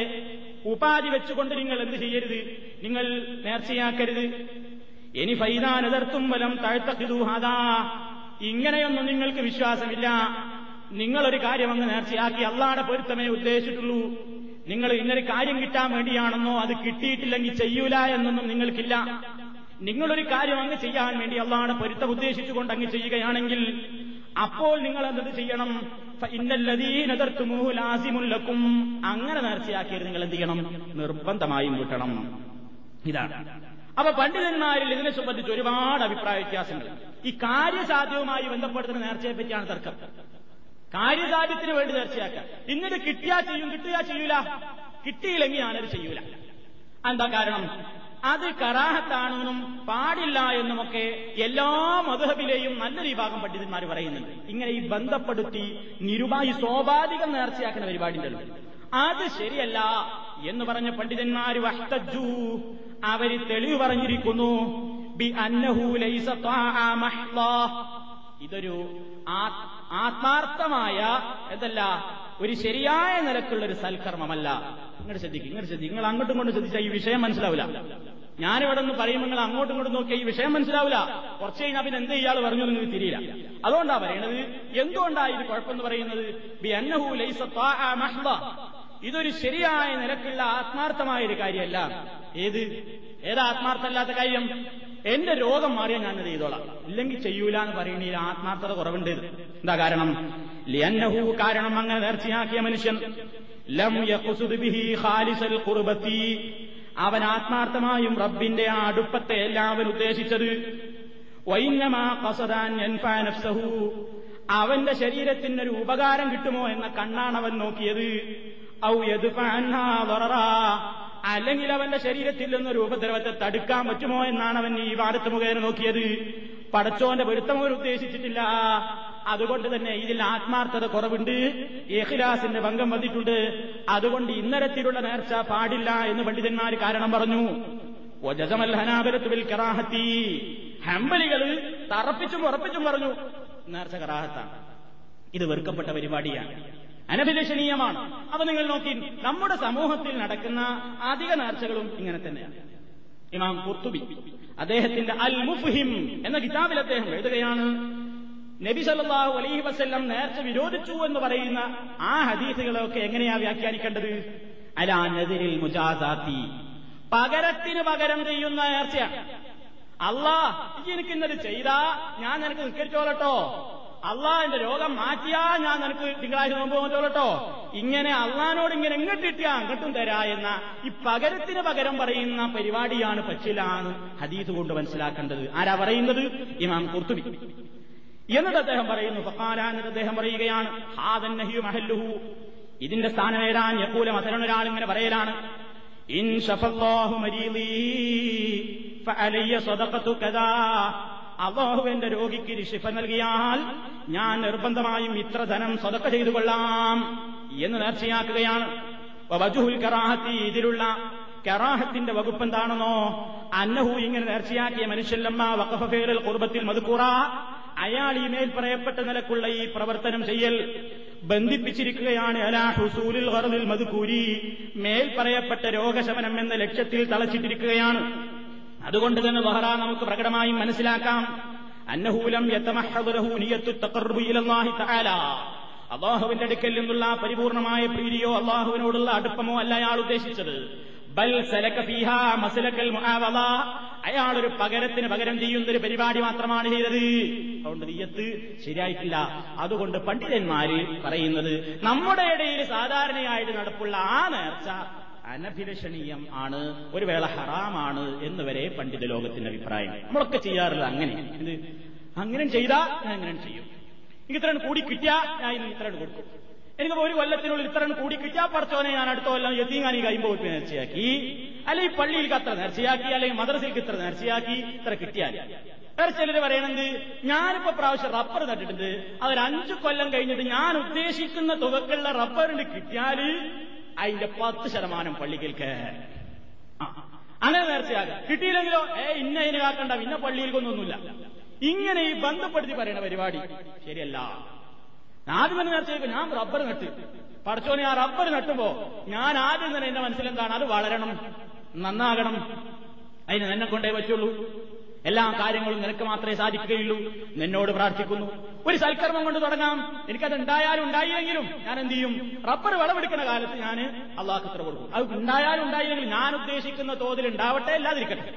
ഉപാധി വെച്ചുകൊണ്ട് നിങ്ങൾ എന്ത് ചെയ്യരുത്? നിങ്ങൾ നേർച്ചയാക്കരുത്. ഇനി ഫൈദാനെതിർത്തും വലം താഴ്ത്തക്കിതൂഹാദാ ഇങ്ങനെയൊന്നും നിങ്ങൾക്ക് വിശ്വാസമില്ല. നിങ്ങളൊരു കാര്യം അങ്ങ് നേർച്ചയാക്കി അള്ളാടെ പൊരുത്തമേ ഉദ്ദേശിച്ചിട്ടുള്ളൂ. നിങ്ങൾ ഇന്നൊരു കാര്യം കിട്ടാൻ വേണ്ടിയാണെന്നോ അത് കിട്ടിയിട്ടില്ലെങ്കിൽ ചെയ്യൂല എന്നൊന്നും നിങ്ങൾക്കില്ല. നിങ്ങളൊരു കാര്യം അങ്ങ് ചെയ്യാൻ വേണ്ടി അള്ളാടെ പൊരുത്തം ഉദ്ദേശിച്ചുകൊണ്ട് അങ്ങ് ചെയ്യുകയാണെങ്കിൽ അപ്പോൾ നിങ്ങൾ എന്തത് ചെയ്യണം? ഇന്നല്ലതീനതർത്തുമൂലാസിമുല്ലക്കും അങ്ങനെ നേർച്ചയാക്കിയത് നിങ്ങൾ എന്ത് ചെയ്യണം? നിർബന്ധമായും കിട്ടണം ഇതാണ്. അപ്പൊ പണ്ഡിതന്മാരിൽ ഇതിനെ സംബന്ധിച്ച് ഒരുപാട് അഭിപ്രായ വ്യത്യാസങ്ങൾ. ഈ കാര്യസാധ്യവുമായി ബന്ധപ്പെടുത്തുന്ന നേർച്ചയെ പറ്റിയാണ് തർക്കം. കാര്യസാധ്യത്തിന് വേണ്ടി നേർച്ചയാക്കുക. ഇന്നത് കിട്ടിയാ ചെയ്യും കിട്ടുക ചെയ്യൂല. കിട്ടിയില്ലെങ്കിൽ ഞാനത് ചെയ്യൂല. എന്താ കാരണം? അത് കറാഹത്താണെന്നും പാടില്ല എന്നുമൊക്കെ എല്ലാ മധുഹബിലെയും നല്ലൊരു വിഭാഗം പണ്ഡിതന്മാർ പറയുന്നുണ്ട്. ഇങ്ങനെ ഈ ബന്ധപ്പെടുത്തി നിരുപായി സ്വാഭാവികം നേർച്ചയാക്കുന്ന പരിപാടിയുണ്ടല്ലോ അത് ശരിയല്ല എന്ന് പറഞ്ഞ പണ്ഡിതന്മാര് വഷ്ടജു അവർ തെളിവ് പറഞ്ഞിരിക്കുന്നു. ബി. ഇതൊരു ആത്മാർത്ഥമായ എന്തല്ല ഒരു ശരിയായ നിലക്കുള്ള ഒരു സൽക്കർമ്മമല്ല. ഇങ്ങോട്ട് ശ്രദ്ധിക്കും ഇങ്ങോട്ട് ശ്രദ്ധിക്കും. നിങ്ങൾ അങ്ങോട്ടും ഇങ്ങോട്ടും ശ്രദ്ധിച്ചാൽ ഈ വിഷയം മനസ്സിലാവില്ല ഞാനിവിടെ നിന്ന് പറയുമ്പോൾ നിങ്ങൾ അങ്ങോട്ടും ഇങ്ങോട്ടും നോക്കിയാൽ ഈ വിഷയം മനസ്സിലാവില്ല. കുറച്ച് കഴിഞ്ഞാൽ പിന്നെ എന്ത് ഇയാൾ പറഞ്ഞു നിങ്ങൾക്ക് തിരിയില്ല. അതുകൊണ്ടാ പറയണത് എന്തുകൊണ്ടാണ് ഇത് കുഴപ്പമെന്ന് പറയുന്നത്? ബി അന്നഹു ലൈസ. ഇതൊരു ശരിയായ നിലക്കുള്ള ആത്മാർത്ഥമായ ഒരു കാര്യമല്ല. ഏത്? ഏതാ ആത്മാർത്ഥമല്ലാത്ത കാര്യം? എന്റെ രോഗം മാറിയാൽ ഞാനത് ചെയ്തോളാം. ഇല്ലെങ്കിൽ ചെയ്യൂല എന്ന് പറയുന്നതിൽ ആത്മാർത്ഥത കുറവുണ്ട്. എന്താ കാരണം? ലിയന്നഹു കാരണം അങ്ങനെ നേർച്ചയാക്കിയ മനുഷ്യൻ. ലം ഖാലിസൽ അവൻ ആത്മാർത്ഥമായും റബ്ബിന്റെ ആ അടുപ്പത്തെ എല്ലാവൻ ഉദ്ദേശിച്ചത്. അവന്റെ ശരീരത്തിന് ഒരു ഉപകാരം കിട്ടുമോ എന്ന കണ്ണാണ് അവൻ നോക്കിയത്. ഔ. അല്ലെങ്കിൽ അവന്റെ ശരീരത്തിൽ നിന്നൊരു ഉപദ്രവത്തെ തടുക്കാൻ പറ്റുമോ എന്നാണ് അവൻ ഈ വാരത്ത് മുഖേന നോക്കിയത്. പടച്ചോന്റെ പൊരുത്തം ഉദ്ദേശിച്ചിട്ടില്ല. അതുകൊണ്ട് തന്നെ ഇതിൽ ആത്മാർത്ഥത കുറവുണ്ട്. ഇഖ്ലാസിന്റെ ഭംഗം വന്നിട്ടുണ്ട്. അതുകൊണ്ട് ഇന്നരത്തിലുള്ള നേർച്ച പാടില്ല എന്ന് പണ്ഡിതന്മാർ കാരണം പറഞ്ഞു. ബിൽ കറാഹത്തി. ഹംബലികൾ തറപ്പിച്ചും ഉറപ്പിച്ചും പറഞ്ഞു നേർച്ച കറാഹത്താണ്. ഇത് വെറുക്കപ്പെട്ട പരിപാടിയാണ്. അനഭിലഷണീയമാണ്. അപ്പൊ നിങ്ങൾ നോക്കി നമ്മുടെ സമൂഹത്തിൽ നടക്കുന്ന അധിക നേർച്ചകളും ഇങ്ങനെ തന്നെയാണ്. ഇമാം കുർത്തുബി അദ്ദേഹത്തിന്റെ അൽ മുഫ്ഹിം എന്ന കിതാബിൽ അദ്ദേഹം എഴുതുകയാണ് നബി സല്ലാഹു അലൈഹി വസ്ല്ലം നേരത്തെ വിരോധിച്ചു എന്ന് പറയുന്ന ആ ഹദീസുകളൊക്കെ എങ്ങനെയാ വ്യാഖ്യാനിക്കേണ്ടത്? അലാ നദിരിൽ മുജാസാത്തി. പകരത്തിന് പകരം ചെയ്യുന്ന നേർച്ചയാണ് ഈ എനിക്ക് ഇന്നത് ചെയ്താ ഞാൻ നിനക്ക് നിസ്കരിച്ചോളട്ടോ. അള്ളാ എന്റെ രോഗം മാറ്റിയാ ഞാൻ നിനക്ക് തിങ്കളാഴ്ച നോമ്പ് നോറ്റോളട്ടോ ഇങ്ങനെ അള്ളഹാനോട് ഇങ്ങനെ എങ്ങോട്ട് കിട്ടിയാ അങ്ങോട്ടും തരാ എന്ന ഈ പകരത്തിന് പകരം പറയുന്ന പരിപാടിയാണ് പച്ചിലാണ് ഹദീസ് കൊണ്ട് മനസ്സിലാക്കേണ്ടത്. ആരാ പറയുന്നത്? ഇമാം കുർത്തുബി. എന്നിട്ട് അദ്ദേഹം പറയുന്നു. എന്നിട്ട് അദ്ദേഹം പറയുകയാണ് മഹല്ലുഹു ഇതിന്റെ സ്ഥാനം ഏതാണ്? യക്കൂല ഒരാൾ ഇങ്ങനെ പറയലാണ് ഇൻ മരീലി ഫഅലയ്യ സദഖതു കദാ. അള്ളാഹു എന്റെ രോഗിക്ക് ശിഫ നൽകിയാൽ ഞാൻ നിർബന്ധമായും ഇത്ര ധനം സ്വതക്ക ചെയ്തു കൊള്ളാം എന്ന് നേർച്ചയാക്കുകയാണ്. ഇതിലുള്ള കറാഹത്തിന്റെ വകുപ്പ് എന്താണെന്നോ അന്നഹു ഇങ്ങനെ നേർച്ചയാക്കിയ മനുഷ്യല്ലമ്മ വഖഫേരൽ കുർബത്തിൽ മധുക്കൂറ. അയാൾ ഈ മേൽ പറയപ്പെട്ട നിലക്കുള്ള ഈ പ്രവർത്തനം ചെയ്യൽ ബന്ധിപ്പിച്ചിരിക്കുകയാണ് അലാ ഹുസൂലിൽ ഖർദിൽ മധുകൂരി മേൽ പറയപ്പെട്ട രോഗശമനം എന്ന ലക്ഷ്യത്തിൽ തളച്ചിട്ടിരിക്കുകയാണ്. അതുകൊണ്ട് തന്നെ ബഹറ നമുക്ക് പ്രകടമായും മനസ്സിലാക്കാം. അന്നഹൂലം അള്ളാഹുവിന്റെ അടുക്കൽ നിന്നുള്ള പരിപൂർണമായ പ്രീതിയോ അള്ളാഹുവിനോടുള്ള അടുപ്പമോ അല്ല അയാൾ ഉദ്ദേശിച്ചത്. ബൽ സലക ഫീഹാ ഒരു പകരത്തിന് പകരം ചെയ്യുന്ന ഒരു പരിപാടി മാത്രമാണ് ചെയ്തത്. അതുകൊണ്ട് നീയത്ത് ശരിയായിട്ടില്ല. അതുകൊണ്ട് പണ്ഡിതന്മാര് പറയുന്നത് നമ്മുടെ ഇടയിൽ സാധാരണയായിട്ട് നടപ്പുള്ള ആ നേർച്ച അനഭിലഷണീയം ആണ് ഒരു വേള ഹറാമാണ് എന്ന് വരെ പണ്ഡിത ലോകത്തിന്റെ അഭിപ്രായം. നമ്മളൊക്കെ ചെയ്യാറില്ല അങ്ങനെ. അങ്ങനെ ചെയ്താൽ ഞാൻ അങ്ങനെ ചെയ്യും. ഇത്രയും കൂടി കിട്ടിയാൽ ഞാൻ ഇത്രയും കൊടുക്കും. എനിക്ക് ഒരു കൊല്ലത്തിനുള്ളിൽ ഇത്രയും കൂടി കിട്ടിയാ പറച്ചോനെ ഞാൻ അടുത്ത കൊല്ലം എത്തിങ്ങാനി കഴിയുമ്പോൾ നേർച്ചയാക്കി. അല്ലെങ്കിൽ പള്ളിയിൽക്ക് അത്ര നേർച്ചയാക്കി അല്ലെങ്കിൽ മദ്രസയിലേക്ക് ഇത്ര നേർച്ചയാക്കി ഇത്ര കിട്ടിയാൽ. വേറെ ചിലർ പറയണത് ഞാനിപ്പോ പ്രാവശ്യം റബ്ബർ നട്ടിട്ടുണ്ട്. അതൊരു അഞ്ചു കൊല്ലം കഴിഞ്ഞിട്ട് ഞാൻ ഉദ്ദേശിക്കുന്ന തുകക്കുള്ള റബ്ബറിന് കിട്ടിയാൽ അതിന്റെ പത്ത് ശതമാനം പള്ളികൾക്ക് ആ, അങ്ങനെ നേർച്ചയാകാം കിട്ടിയില്ലെങ്കിലോ? ഏ ഇന്ന ഇതിനാക്കണ്ട ഇന്ന പള്ളിയിലേക്കൊന്നൊന്നുമില്ല ഇങ്ങനെ ഈ ബന്ധപ്പെടുത്തി പറയുന്ന പരിപാടി ശരിയല്ല. ആദ്യം തന്നെ നേരത്തെ ഞാൻ റബ്ബർ നട്ട്. പടച്ചോനെ ആ റബ്ബർ നട്ടുമ്പോ ഞാൻ ആദ്യം തന്നെ എന്റെ മനസ്സിലെന്താണ് അത് വളരണം നന്നാകണം. അതിന് നിന്നെ കൊണ്ടേ പറ്റുള്ളൂ. എല്ലാ കാര്യങ്ങളും നിനക്ക് മാത്രമേ സാധിക്കുകയുള്ളൂ. നിന്നോട് പ്രാർത്ഥിക്കുന്നു. ഒരു സൽക്കർമ്മം കൊണ്ട് തുടങ്ങാം. എനിക്കത് ഉണ്ടായാലും ഉണ്ടായില്ലെങ്കിലും ഞാൻ എന്ത് ചെയ്യും? റബ്ബർ വിളവെടുക്കുന്ന കാലത്ത് ഞാൻ അള്ളാഹ് ഇത്ര കൊടുക്കും. അത് ഉണ്ടായാലും ഉണ്ടായില്ലെങ്കിലും ഞാൻ ഉദ്ദേശിക്കുന്ന തോതിൽ ഉണ്ടാവട്ടെ അല്ലാതിരിക്കട്ടെ.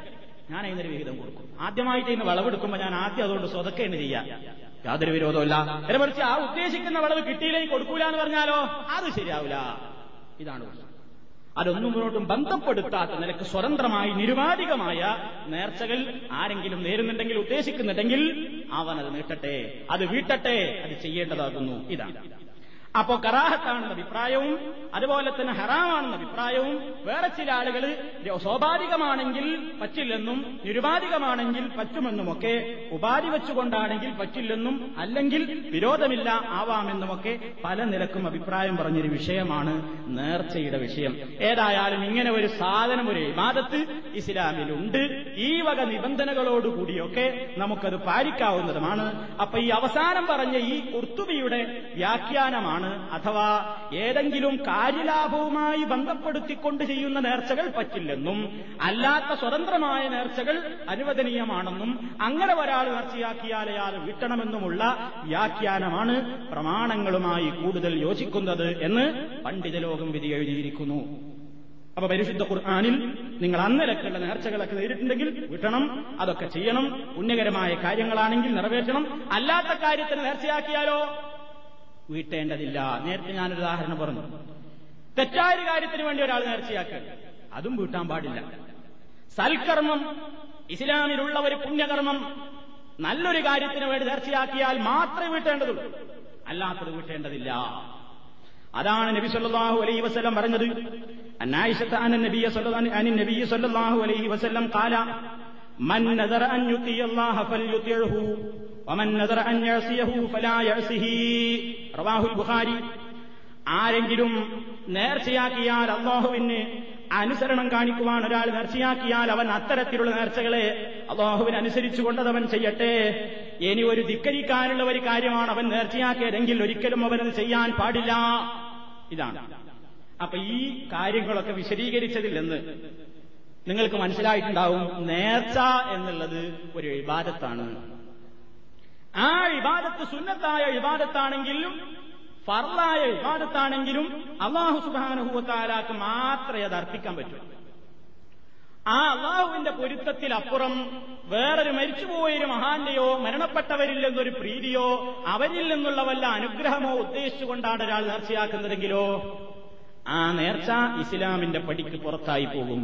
ഞാൻ അതിനൊരു വിഹിതം കൊടുക്കും. ആദ്യമായിട്ട് ഇന്ന് വിളവെടുക്കുമ്പോൾ ഞാൻ ആദ്യം അതുകൊണ്ട് സ്വതക്കേന്ന് ചെയ്യാം. യാതൊരു വിരോധമില്ല നേരെ മറിച്ച് ആ ഉദ്ദേശിക്കുന്ന വിളവ് കിട്ടിയില്ലെങ്കിൽ കൊടുക്കൂല എന്ന് പറഞ്ഞാലോ? അത് ശരിയാവില്ല ഇതാണ് പ്രശ്നം. അതൊന്നും മുന്നോട്ടും ബന്ധപ്പെടുത്താത്ത നിലയ്ക്ക് സ്വതന്ത്രമായി നിരുപാധികമായ നേർച്ചകൾ ആരെങ്കിലും നേരുന്നുണ്ടെങ്കിൽ ഉദ്ദേശിക്കുന്നുണ്ടെങ്കിൽ അവൻ അത് നീട്ടട്ടെ അത് വീട്ടട്ടെ അത് ചെയ്യേണ്ടതാകുന്നു. ഇതാണ്. അപ്പോ കറാഹത്താണെന്ന അഭിപ്രായവും അതുപോലെ തന്നെ ഹറാമാണെന്ന അഭിപ്രായവും വേറെ ചില ആളുകൾ സ്വാഭാവികമാണെങ്കിൽ പറ്റില്ലെന്നും നിരുപാധികമാണെങ്കിൽ പറ്റുമെന്നുമൊക്കെ ഉപാധി വെച്ചുകൊണ്ടാണെങ്കിൽ പറ്റില്ലെന്നും അല്ലെങ്കിൽ വിരോധമില്ല ആവാമെന്നുമൊക്കെ പല നിലക്കും അഭിപ്രായം പറഞ്ഞൊരു വിഷയമാണ് നേർച്ചയുടെ വിഷയം. ഏതായാലും ഇങ്ങനെ ഒരു സാധനം ഒരു ഇബാദത്ത് ഇസ്ലാമിലുണ്ട്. ഈ വക നിബന്ധനകളോടുകൂടിയൊക്കെ നമുക്കത് പാലിക്കാവുന്നതുമാണ്. അപ്പൊ ഈ അവസാനം പറഞ്ഞ ഈ കുർത്തുബിയുടെ വ്യാഖ്യാനമാണ് അഥവാ ഏതെങ്കിലും കാര്യലാഭവുമായി ബന്ധപ്പെടുത്തിക്കൊണ്ട് ചെയ്യുന്ന നേർച്ചകൾ പറ്റില്ലെന്നും അല്ലാത്ത സ്വതന്ത്രമായ നേർച്ചകൾ അനുവദനീയമാണെന്നും അങ്ങനെ ഒരാൾ നേർച്ചയാക്കിയാൽ അയാൾ വീട്ടണമെന്നുമുള്ള വ്യാഖ്യാനമാണ് പ്രമാണങ്ങളുമായി കൂടുതൽ യോജിക്കുന്നത് എന്ന് പണ്ഡിത ലോകം വിധി എഴുതിയിരിക്കുന്നു. അപ്പൊ പരിശുദ്ധ ഖുർആാനിൽ നിങ്ങൾ അന്നലക്കുള്ള നേർച്ചകളൊക്കെ നേരിട്ടുണ്ടെങ്കിൽ വിട്ടണം അതൊക്കെ ചെയ്യണം പുണ്യകരമായ കാര്യങ്ങളാണെങ്കിൽ നിറവേറ്റണം. അല്ലാത്ത കാര്യത്തിന് നേർച്ചയാക്കിയാലോ? വീട്ടേണ്ടതില്ല. നേരത്തെ ഞാനൊരു ഉദാഹരണം പറഞ്ഞു. തെറ്റായ ഒരു കാര്യത്തിന് വേണ്ടി ഒരാൾ നേർച്ചയാക്കുക അതും വീട്ടാൻ പാടില്ല. സൽക്കർമ്മം ഇസ്ലാമിലുള്ള ഒരു പുണ്യകർമ്മം നല്ലൊരു കാര്യത്തിന് വേണ്ടി നേർച്ചയാക്കിയാൽ മാത്രമേ വീട്ടേണ്ടതുള്ളൂ. അല്ലാത്തത് വീട്ടേണ്ടതില്ല. അതാണ് നബി സല്ലല്ലാഹു അലൈഹി വസല്ലം പറഞ്ഞത്. അന്നായിഷത്ത് അന നബിയ സല്ലല്ലാഹു അലൈഹി വസല്ലം മൻ അൻ അൻ യഅസിയഹു യഅസിഹി. റവാഹുൽ ബുഖാരി ആരെങ്കിലും നേർച്ചയാക്കിയാൽ അള്ളാഹുവിന് അനുസരണം കാണിക്കുവാൻ ഒരാൾ നേർച്ചയാക്കിയാൽ അവൻ അത്തരത്തിലുള്ള നേർച്ചകളെ അള്ളാഹുവിന് അനുസരിച്ചുകൊണ്ടത് അവൻ ചെയ്യട്ടെ. ഇനി ഒരു ധിക്കരിക്കാനുള്ള ഒരു കാര്യമാണ് അവൻ നേർച്ചയാക്കിയതെങ്കിൽ ഒരിക്കലും അവനത് ചെയ്യാൻ പാടില്ല. ഇതാണ്. അപ്പൊ ഈ കാര്യങ്ങളൊക്കെ വിശദീകരിച്ചതിൽ നിന്ന് നിങ്ങൾക്ക് മനസ്സിലായിട്ടുണ്ടാവും നേർച്ച എന്നുള്ളത് ഒരു ഇബാദത്താണ്. ആ ഇബാദത്ത് സുന്നത്തായ ഇബാദത്താണെങ്കിലും ഫർലായ ഇബാദത്താണെങ്കിലും അള്ളാഹു സുബാനുഭവത്താലാക്ക് മാത്രമേ അത് അർപ്പിക്കാൻ പറ്റൂ. ആ അള്ളാഹുവിന്റെ പൊരുത്തത്തിലപ്പുറം വേറൊരു മരിച്ചുപോയൊരു മഹാന്റെയോ മരണപ്പെട്ടവരിൽ നിന്നൊരു പ്രീതിയോ അവരിൽ നിന്നുള്ള വല്ല അനുഗ്രഹമോ ഉദ്ദേശിച്ചുകൊണ്ടാണ് ഒരാൾ നേർച്ചയാക്കുന്നതെങ്കിലോ ആ നേർച്ച ഇസ്ലാമിന്റെ പടിക്ക് പുറത്തായി പോകും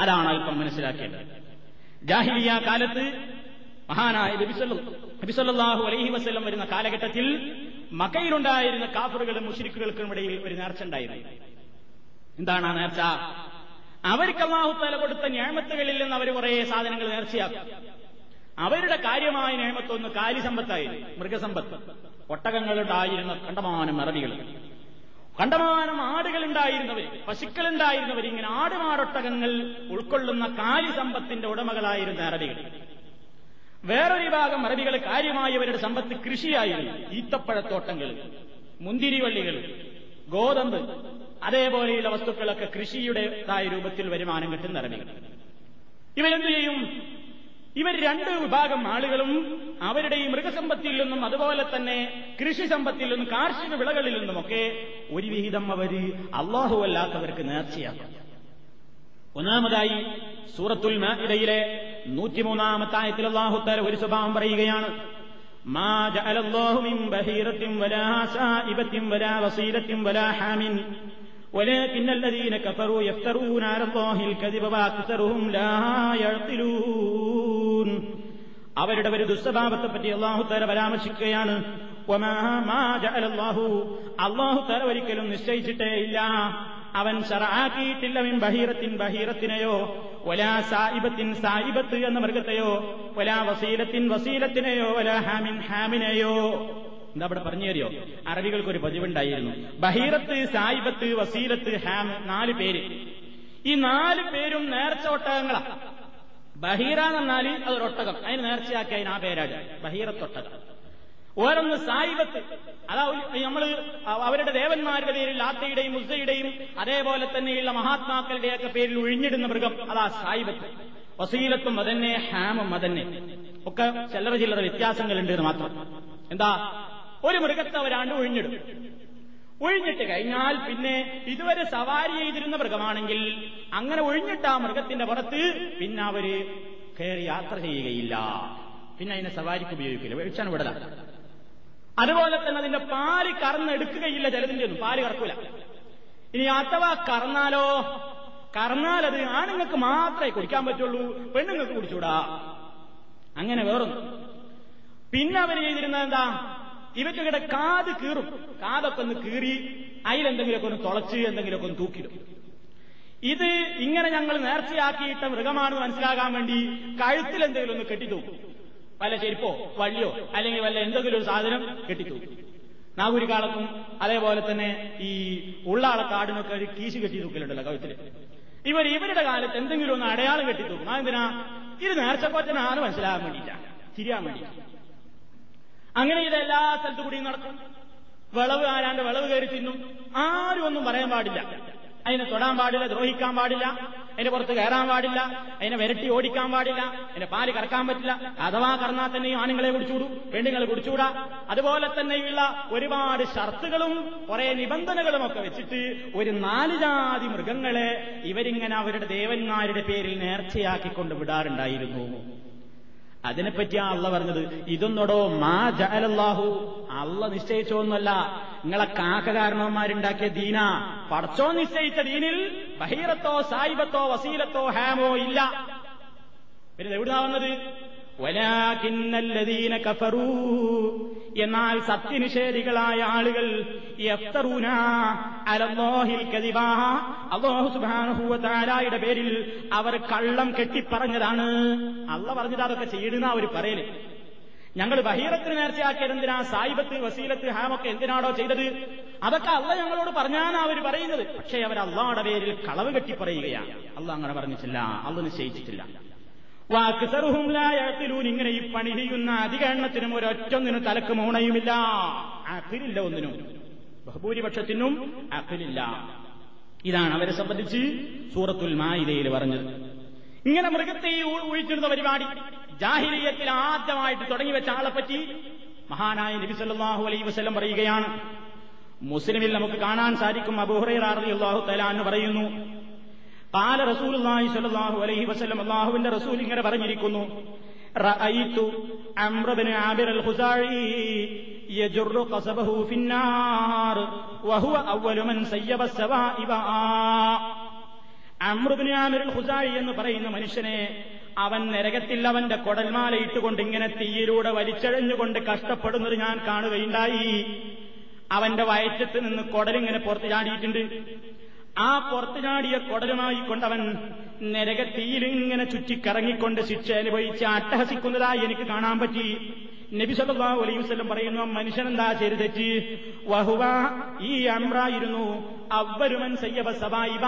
അതാണ് അല്പം മനസ്സിലാക്കേണ്ടത്. ജാഹിലിയ കാലത്ത് മഹാനായ നബിസല്ലാഹു അലൈഹി വസ്ല്ലം വരുന്ന കാലഘട്ടത്തിൽ മക്കയിലുണ്ടായിരുന്ന കാഫറുകളും മുഷിരിക്കുകൾക്കും ഇടയിൽ ഒരു നേർച്ച ഉണ്ടായിരുന്നു. എന്താണ് ആ നേർച്ച? അവർക്ക് അള്ളാഹുത്താല കൊടുത്ത ഞാമത്തുകളിൽ നിന്ന് അവർ കുറേ സാധനങ്ങൾ നേർച്ചയാക്കും. അവരുടെ കാര്യമായ നിയമത്തൊന്ന് കാലിസമ്പത്തായിരുന്നു മൃഗസമ്പത്ത്. ഒട്ടകങ്ങളുണ്ടായിരുന്ന കണ്ടമാനം അറബികൾ. കണ്ടമാനം ആടുകളുണ്ടായിരുന്നവർ പശുക്കളുണ്ടായിരുന്നവർ ഇങ്ങനെ ആടുമാടൊട്ടകങ്ങൾ ഉൾക്കൊള്ളുന്ന കാലിസമ്പത്തിന്റെ ഉടമകളായിരുന്ന അറബികൾ. വേറൊരു വിഭാഗം അറബികൾ കാര്യമായി അവരുടെ സമ്പത്ത് കൃഷിയായിരുന്നു ഈത്തപ്പഴത്തോട്ടങ്ങൾ മുന്തിരിവള്ളികൾ ഗോതമ്പ് അതേപോലെയുള്ള വസ്തുക്കളൊക്കെ കൃഷിയുടേതായ രൂപത്തിൽ വരുമാനം കിട്ടുന്ന അറബികൾ. ഇവരെന്ത് ചെയ്യും? ഇവർ രണ്ട് വിഭാഗം ആളുകളും അവരുടെ ഈ മൃഗസമ്പത്തിൽ നിന്നും അതുപോലെ തന്നെ കൃഷി സമ്പത്തിൽ നിന്നും കാർഷിക വിളകളിൽ നിന്നുമൊക്കെ ഒരു വിഹിതം അവർ അള്ളാഹു അല്ലാത്തവർക്ക് നേർച്ചയാക്കും. ഒന്നാമതായി സൂറത്തുൽ മാഇദയിലെ നൂറ്റിമൂന്നാമത്തെ ആയത്തിൽ അള്ളാഹുത്താര ഒരു സ്വഭാവം പറയുകയാണ്. അവരുടെ ഒരു ദുസ്വഭാവത്തെപ്പറ്റി അള്ളാഹുത്താര പരാമർശിക്കുകയാണ്. അള്ളാഹുത്താര ഒരിക്കലും നിശ്ചയിച്ചിട്ടേ ഇല്ല അവൻ ഷറാക്കിയിട്ടില്ല മിൻ ബഹീറത്തിൻ ബഹീറത്തിനെയോ ഒലാ സായിബത്തിൻ സായിബത്ത് എന്ന മൃഗത്തെയോ ഒലാ വസീലത്തിൻ വസീലത്തിനെയോ ഒലാ ഹാമിൻ ഹാമിനെയോ. എന്താ അവിടെ പറഞ്ഞു തരിയോ അറബികൾക്ക് ഒരു പതിവുണ്ടായിരുന്നു. ബഹീറത്ത് സായിബത്ത് വസീലത്ത് ഹാം നാല് പേര്. ഈ നാല് പേരും നേർച്ച ഒട്ടകങ്ങളാ. ബഹീറ എന്നാൽ അതൊരു ഒട്ടകം അതിന് നേർച്ചയാക്കി അതിന് ആ പേരാണ്. ബഹീറത്തൊട്ടകം. ഓരോന്ന് സായിബത്ത്. അതാ നമ്മൾ അവരുടെ ദേവന്മാരുടെ പേരിൽ ലാത്തയുടെയും മുസയുടെയും അതേപോലെ തന്നെയുള്ള മഹാത്മാക്കളുടെയൊക്കെ പേരിൽ ഒഴിഞ്ഞിടുന്ന മൃഗം അതാ സായിബത്ത്. വസീലത്തും അതന്നെ ഹാമും അതന്നെ. ഒക്കെ ചില്ലറ ചില്ലറ വ്യത്യാസങ്ങളുണ്ട് എന്ന് മാത്രം. എന്താ? ഒരു മൃഗത്തെ അവരാണ്ട് ഒഴിഞ്ഞിടും. ഒഴിഞ്ഞിട്ട് കഴിഞ്ഞാൽ പിന്നെ ഇതുവരെ സവാരി ചെയ്തിരുന്ന മൃഗമാണെങ്കിൽ അങ്ങനെ ഒഴിഞ്ഞിട്ട് ആ മൃഗത്തിന്റെ പുറത്ത് പിന്നെ അവർ കയറി യാത്ര ചെയ്യുകയില്ല. പിന്നെ അതിനെ സവാരിക്ക് ഉപയോഗിക്കില്ല. വെളിച്ചാണ് വിടല. അതുപോലെ തന്നെ അതിന്റെ പാൽ കറന്നെടുക്കുകയില്ല ചിലതിന്റെ ഒന്നും പാൽ കറക്കൂല. ഇനി അഥവാ കറന്നാലോ? കറന്നാൽ അത് ആണുങ്ങൾക്ക് മാത്രമേ കുടിക്കാൻ പറ്റുള്ളൂ പെണ്ണുങ്ങൾക്ക് കുടിച്ചൂടാ അങ്ങനെ വേറൊന്നും. പിന്നെ അവർ ചെയ്തിരുന്നത് എന്താ? ഇവറ്റയുടെ കാത് കീറും. കാതൊക്കെ ഒന്ന് കീറി അതിലെന്തെങ്കിലുമൊക്കെ ഒന്ന് തുളച്ച് എന്തെങ്കിലുമൊക്കെ ഒന്ന് തൂക്കിടും ഇത് ഇങ്ങനെ ഞങ്ങൾ നേർച്ചയാക്കിയിട്ട മൃഗമാണെന്ന് മനസ്സിലാകാൻ വേണ്ടി കഴുത്തിൽ എന്തെങ്കിലും ഒന്ന് കെട്ടിത്തൂക്കും. വല്ല ചെരുപ്പോ വള്ളിയോ അല്ലെങ്കിൽ വല്ല എന്തെങ്കിലും ഒരു സാധനം കെട്ടിത്തൂക്കും. കാലത്തും അതേപോലെ തന്നെ ഈ ഉള്ളാളക്കാടിനൊക്കെ ഒരു കീശ് കെട്ടി തൂക്കലുണ്ടല്ലോ കവിത്തിൽ. ഇവർ ഇവരുടെ കാലത്ത് എന്തെങ്കിലും ഒന്ന് അടയാളം കെട്ടി തൂക്കും അതെന്തിനാ? ഇത് നേർച്ചക്കൊറ്റനാണ് മനസ്സിലാകാൻ വേണ്ടിയിട്ടാണ് തിരിയാൻ വേണ്ടിയിട്ട്. അങ്ങനെ ഇത് എല്ലാ സ്ഥലത്തു കൂടിയും നടക്കും. വിളവ് ആരാണ്ട് വിളവ് കയറി തിന്നും. ആരും ഒന്നും പറയാൻ പാടില്ല. അതിനെ തൊടാൻ പാടില്ല ദ്രോഹിക്കാൻ പാടില്ല അതിന്റെ പുറത്ത് കയറാൻ പാടില്ല അതിനെ വിരട്ടി ഓടിക്കാൻ പാടില്ല അതിന്റെ പാൽ കറക്കാൻ പറ്റില്ല. അഥവാ കറന്നാൽ തന്നെ ആണുങ്ങളെ കുടിച്ചൂടും പെണ്ണുങ്ങളെ കുടിച്ചുകൂടാ അതുപോലെ തന്നെയുള്ള ഒരുപാട് ഷർത്തുകളും കുറെ നിബന്ധനകളും ഒക്കെ വെച്ചിട്ട് ഒരു നാല് ജാതി മൃഗങ്ങളെ ഇവരിങ്ങനെ അവരുടെ ദേവന്മാരുടെ പേരിൽ നേർച്ചയാക്കിക്കൊണ്ട് വിടാറുണ്ടായിരുന്നു. അതിനെപ്പറ്റിയാ അള്ള പറഞ്ഞത്? ഇതൊന്നോടോ മാ ജഅലല്ലാഹു. അള്ള നിശ്ചയിച്ചോന്നല്ല നിങ്ങളെ കാക്ക കാരണവന്മാരുണ്ടാക്കിയ ദീന. പടച്ചോ നിശ്ചയിച്ച ദീനിൽ ബഹീറത്തോ സായിബത്തോ വസീലത്തോ ഹാമോ ഇല്ല. പിന്നെ എവിടുന്നാ വന്നത്? വലാകിന്നല്ലദീന കഫറൂ. എന്നാൽ സത്യനിഷേധികളായ ആളുകൾ യഫ്തറൂന അലല്ലാഹിൽ കദിബാ. അല്ലാഹു സുബ്ഹാനഹു പേരിൽ അവർ കള്ളം കെട്ടിപ്പറഞ്ഞതാണ്. അള്ള പറഞ്ഞത് അതൊക്കെ ചെയ്യുന്ന അവർ പറയൽ. ഞങ്ങൾ ബഹീറത്തിന് നേർച്ചയാക്കിയത് എന്തിനാ? സായിബത്ത് വസീലത്ത് ഹാമൊക്കെ എന്തിനാണോ ചെയ്തത്? അതൊക്കെ അള്ള ഞങ്ങളോട് പറഞ്ഞാണ് അവർ പറയുന്നത്. പക്ഷേ അവർ അള്ളാടെ പേരിൽ കളവ് കെട്ടി പറയുകയാണ് അള്ള അങ്ങനെ പറഞ്ഞിട്ടില്ല. അള്ള നിശ്ചയിച്ചിട്ടില്ല. വാക്സറുഹും ലായത്തിലൂൻ ഇങ്ങനെ ഈ പണി ചെയ്യുന്ന അധികരണത്തിനും ഒരൊറ്റൊന്നിനും തലക്ക് മൗണയുമില്ല. അഖിലില്ല ഒന്നിനും. ബഹുഭൂരിപക്ഷത്തിനും അഖിലില്ല. ഇതാണ് അവരെ സംബന്ധിച്ച് സൂറത്തുൽ മായിലയിൽ പറഞ്ഞത്. ഇങ്ങനെ മൃഗത്തെ ഒഴിച്ചിരുന്ന പരിപാടി ജാഹിലിയത്തിൽ ആദ്യമായിട്ട് തുടങ്ങി വെച്ച പറ്റി മഹാനായ നബി സല്ലാഹു അലൈ വസ്ലം പറയുകയാണ്. മുസ്ലിമിൽ നമുക്ക് കാണാൻ സാധിക്കും അബൂഹുറൈറ റളിയല്ലാഹു തആല എന്ന് പറയുന്നു കാല റസൂൽ സല്ലാഹു അലൈഹി വസ്ലം അള്ളാഹുവിന്റെ റസൂൽ ഇങ്ങനെ പറഞ്ഞിരിക്കുന്നു. റഅയ്തു അംറു ബിൻ ആബിർ ഖുസായി യജുറു ഖസബഹു ഫിന്നാർ വഹുവ അവ്വലു മൻ സയ്യബ സവാഇബ അംറു ബിൻ ആമിർ ഖുസായി എന്ന് പറയുന്ന മനുഷ്യനെ അവൻ നരകത്തിൽ അവന്റെ കൊടൽമാല ഇട്ടുകൊണ്ട് ഇങ്ങനെ തീയിലൂടെ വലിച്ചഴഞ്ഞുകൊണ്ട് കഷ്ടപ്പെടുന്നത് ഞാൻ കാണുകയുണ്ടായി. അവന്റെ വയറ്റത്ത് നിന്ന് കൊടലിങ്ങനെ പുറത്ത് ചാടിയിട്ടുണ്ട്. ആ പുറത്തു ചാടിയ കൊടലുമായി കൊണ്ടവൻ നരകത്തിയിലിങ്ങനെ ചുറ്റിക്കറങ്ങിക്കൊണ്ട് ശിക്ഷ അനുഭവിച്ച് അട്ടഹസിക്കുന്നതായി എനിക്ക് കാണാൻ പറ്റി. നബി സല്ലല്ലാഹു പറയുന്നു മനുഷ്യൻ എന്താ ചെയ്തു വഹുവ ഈ അമ്രായിരുന്നു അവരുമൻ സയ്യബ സബായിബ.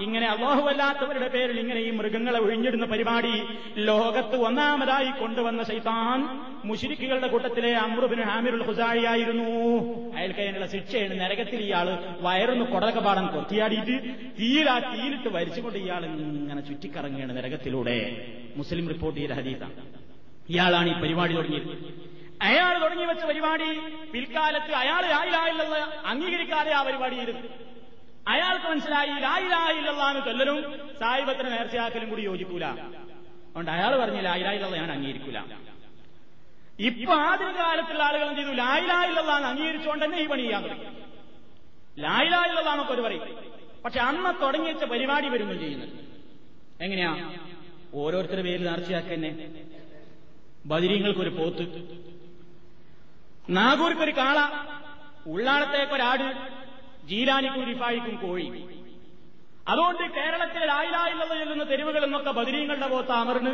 ഇങ്ങനെ അള്ളാഹുവല്ലാത്തവരുടെ പേരിൽ ഇങ്ങനെ ഈ മൃഗങ്ങളെ ഒഴിഞ്ഞിടുന്ന പരിപാടി ലോകത്ത് ഒന്നാമതായി കൊണ്ടുവന്ന ശൈത്താൻ മുഷിരിക്കുകളുടെ കൂട്ടത്തിലെ അമ്രുബിന് ഹാമിറുൽ ഹുസായിയായിരുന്നു അയാൾക്ക് അതിനുള്ള ശിക്ഷയാണ്. നരകത്തിൽ ഇയാൾ വയറൊന്ന് കൊടലക്കപാടം കൊത്തിയാടിയിട്ട് തീരാ തീരിട്ട് വരിച്ചുകൊണ്ട് ഇയാൾ ഇങ്ങനെ ചുറ്റിക്കറങ്ങുകയാണ് നരകത്തിലൂടെ. മുസ്ലിം റിപ്പോർട്ട് ചെയ്ത ഹദീസാണ്. ഇയാളാണ് ഈ പരിപാടി തുടങ്ങിയത്. അയാൾ തുടങ്ങി വെച്ച പരിപാടി പിൽക്കാലത്ത് അയാൾ ലായിലായില്ലെന്ന് അംഗീകരിക്കാതെ ആ പരിപാടി ചെയ്തത് അയാൾക്ക് മനസ്സിലായി ലായിലായില്ലാന്ന് ചൊല്ലലും സായിബത്തിന് നേർച്ചയാക്കലും കൂടി യോജിക്കൂല. അതുകൊണ്ട് അയാൾ പറഞ്ഞു ലായിലായില്ല ഞാൻ അംഗീകരിക്കൂല. ഇപ്പൊ ആദ്യ കാലത്തുള്ള ആളുകൾ എന്ത് ചെയ്തു? ലായിലായില്ലാന്ന് അംഗീകരിച്ചുകൊണ്ട് തന്നെ ഈ പണി ചെയ്യാൻ തുടങ്ങി. ലായിലായില്ലാന്നൊക്കെ ഒരു പറയും. പക്ഷെ അന്ന് തുടങ്ങി വെച്ച പരിപാടി വരുന്നു ചെയ്യുന്നത് എങ്ങനെയാ? ഓരോരുത്തരുടെ പേരിൽ നേർച്ചയാക്കന്നെ ബദിരീങ്ങൾക്കൊരു പോത്ത്. നാഗൂർക്കൊരു കാള. ഉള്ളാളത്തേക്കൊരാട് ജീലാനിക്കും റിഫായിക്കും കോഴി. അതുകൊണ്ട് കേരളത്തിലെ ലായിലായില്ലെന്ന് ചെല്ലുന്ന തെരുവുകൾ എന്നൊക്കെ ബദരീങ്ങളുടെ പോത്ത് അമർന്ന്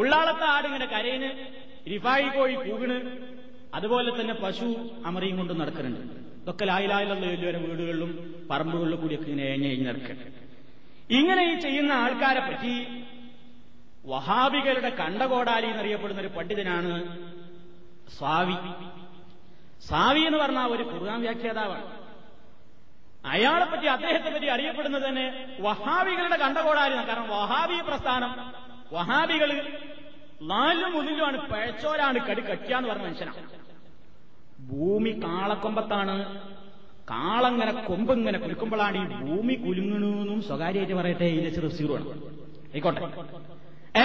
ഉള്ളാളത്തെ ആടിങ്ങനെ കരയിന് റിഫായി കോഴി കൂകിണ് അതുപോലെ തന്നെ പശു അമറിയും കൊണ്ട് നടക്കുന്നുണ്ട് ഇതൊക്കെ ലായിലായിലുള്ള ചൊല്ലുവരെ വീടുകളിലും പറമ്പുകളിലും കൂടിയൊക്കെ ഇങ്ങനെ എഴഞ്ഞ് നടക്കണം ഇങ്ങനെ ഈ ചെയ്യുന്ന ആൾക്കാരെ പറ്റി വഹാബികളുടെ കണ്ടകോടാലി എന്നറിയപ്പെടുന്ന ഒരു പണ്ഡിതനാണ് സ്വാവി സ്വാവി എന്ന് പറഞ്ഞ ഒരു ഖുർആൻ വ്യാഖ്യാതാവാണ്. അയാളെ പറ്റി അദ്ദേഹത്തെ പറ്റി അറിയപ്പെടുന്നത് തന്നെ വഹാബികളുടെ കണ്ടകോടായിരുന്നു. കാരണം വഹാബി പ്രസ്ഥാനം വഹാബികൾ നാലും മുതലുമാണ് പഴച്ചോരാണ് കടി കട്ടിയാന്ന് പറഞ്ഞ മനുഷ്യനാണ് ഭൂമി കാളക്കൊമ്പത്താണ്. കാളങ്ങനെ കൊമ്പിങ്ങനെ കുലുക്കുമ്പോഴാണ് ഈ ഭൂമി കുലുങ്ങണെന്നും സ്വകാര്യമായിട്ട് പറയട്ടെ ഇതിന്റെ ചെറുസീറുമാണ് ആയിക്കോട്ടെ.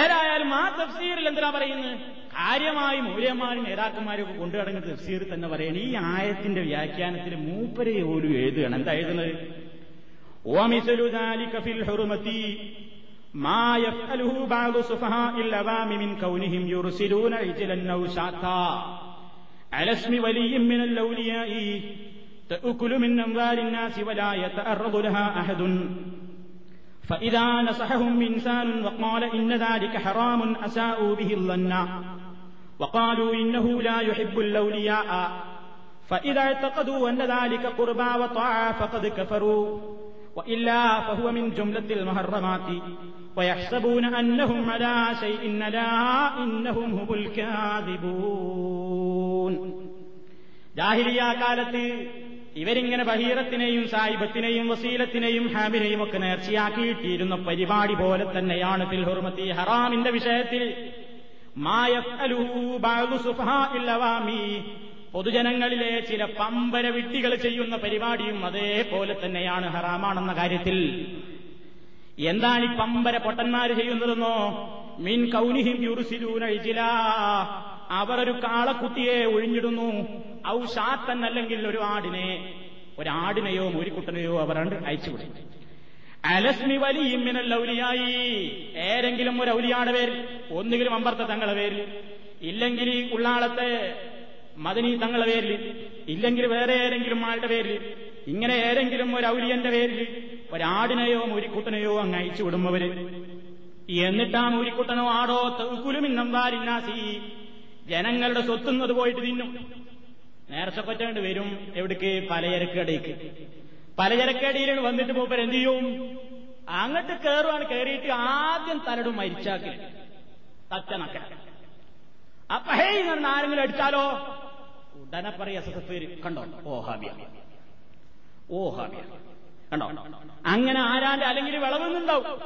ഏതായാലും ആ തഫ്സീറിൽ എന്തിനാ പറയുന്നത്? കാര്യമായി മൂല്യന്മാരും നേതാക്കന്മാരും ഒക്കെ കൊണ്ടുനടങ്ങുന്ന തഫ്സീർ തന്നെ പറയണം ഈ ആയത്തിന്റെ വ്യാഖ്യാനത്തിൽ മൂപ്പരെ ഒരു എഴുതുകയാണ് എന്താ എഴുതുന്നത് ومثل ذلك في الحرمة ما يفعله بعض سفهاء الأوام من كونهم يرسلون عجلا أو شاتا على اسم ولي من الأولياء تأكل من أموال الناس ولا يتأرض لها أحد فإذا نصحهم إنسان وقال إن ذلك حرام أساءوا به الظن وقالوا إنه لا يحب الأولياء فإذا اعتقدوا أن ذلك قربى وطاعة فقد كفروا وإلا فهو من جملة المحرمات ويحسبون أنهم على شيء لا إنهم هم الكاذبون ജാഹിലിയ കാലത്ത് ഇവരിങ്ങനെ ബഹീറത്തിനെയും സായിബത്തിനെയും വസീലത്തിനെയും ഹാമിനെയും ഒക്കെ നേർച്ചയാക്കിയിട്ടിരുന്ന പരിപാടി പോലെ തന്നെയാണ് ഫിൽ ഹുർമത്തി ഹറാമിന്റെ വിഷയത്തിൽ പൊതുജനങ്ങളിലെ ചില പമ്പര വിട്ടികൾ ചെയ്യുന്ന പരിപാടിയും അതേപോലെ തന്നെയാണ് ഹറാമാണെന്ന കാര്യത്തിൽ. എന്താണ് ഈ പമ്പര പൊട്ടന്മാര് ചെയ്യുന്നതെന്നോ? മീൻ കൗനിഹിം യുറുസിലൂനഴിച്ചില അവർ ഒരു കാളക്കുട്ടിയെ ഒഴിഞ്ഞിടുന്നു. ഔ ഷാത്തൻ അല്ലെങ്കിൽ ഒരു ആടിനെ ഒരാടിനെയോ മൂരിക്കുട്ടനെയോ അവർ അയച്ചുവിടും. അലസ്മി വലിയും മിനൽ ഔലിയായി. ഏതെങ്കിലും ഒരു ഔലിയാടെ പേരിൽ ഒന്നുകിലും അമ്പർത്ത തങ്ങളെ പേരിൽ ഇല്ലെങ്കിൽ ഉള്ളാളത്തെ മദനി തങ്ങളെ പേരിൽ ഇല്ലെങ്കിൽ വേറെ ഏതെങ്കിലും ആളുടെ പേരിൽ ഇങ്ങനെ ഏതെങ്കിലും ഒരു ഔലിയന്റെ പേരിൽ ഒരാടിനെയോ മുരിക്കുട്ടനെയോ അങ്ങ് അയച്ചു വിടുമ്പവര് എന്നിട്ടാ മുരിക്കുട്ടനോ ആടോ തൗക്കുലുമിന്നമ്പാലിന്നാസി ജനങ്ങളുടെ സ്വത്തുന്നത് പോയിട്ട് തിന്നും. പറ്റാണ്ട് വരും എവിടേക്ക്? പലചരക്കടയ്ക്ക് പലചരക്കടിയിൽ വന്നിട്ട് മൂപ്പർ എന്ത് ചെയ്യും? അങ്ങോട്ട് കയറുവാണ് കയറിയിട്ട് ആദ്യം തലടും മരിച്ചാക്കി. തച്ചനക്ക. അപ്പൊ ഹേ എന്ന് ആരെങ്കിലും അടിച്ചാലോ? ഉടനെ പറയ പേര് കണ്ടോ? ഓ ഹാബിയ. ഓ ഹാബിയ. കണ്ടോ? അങ്ങനെ ആരാന്റെ അല്ലെങ്കിൽ വിളവുന്നുണ്ടാവും.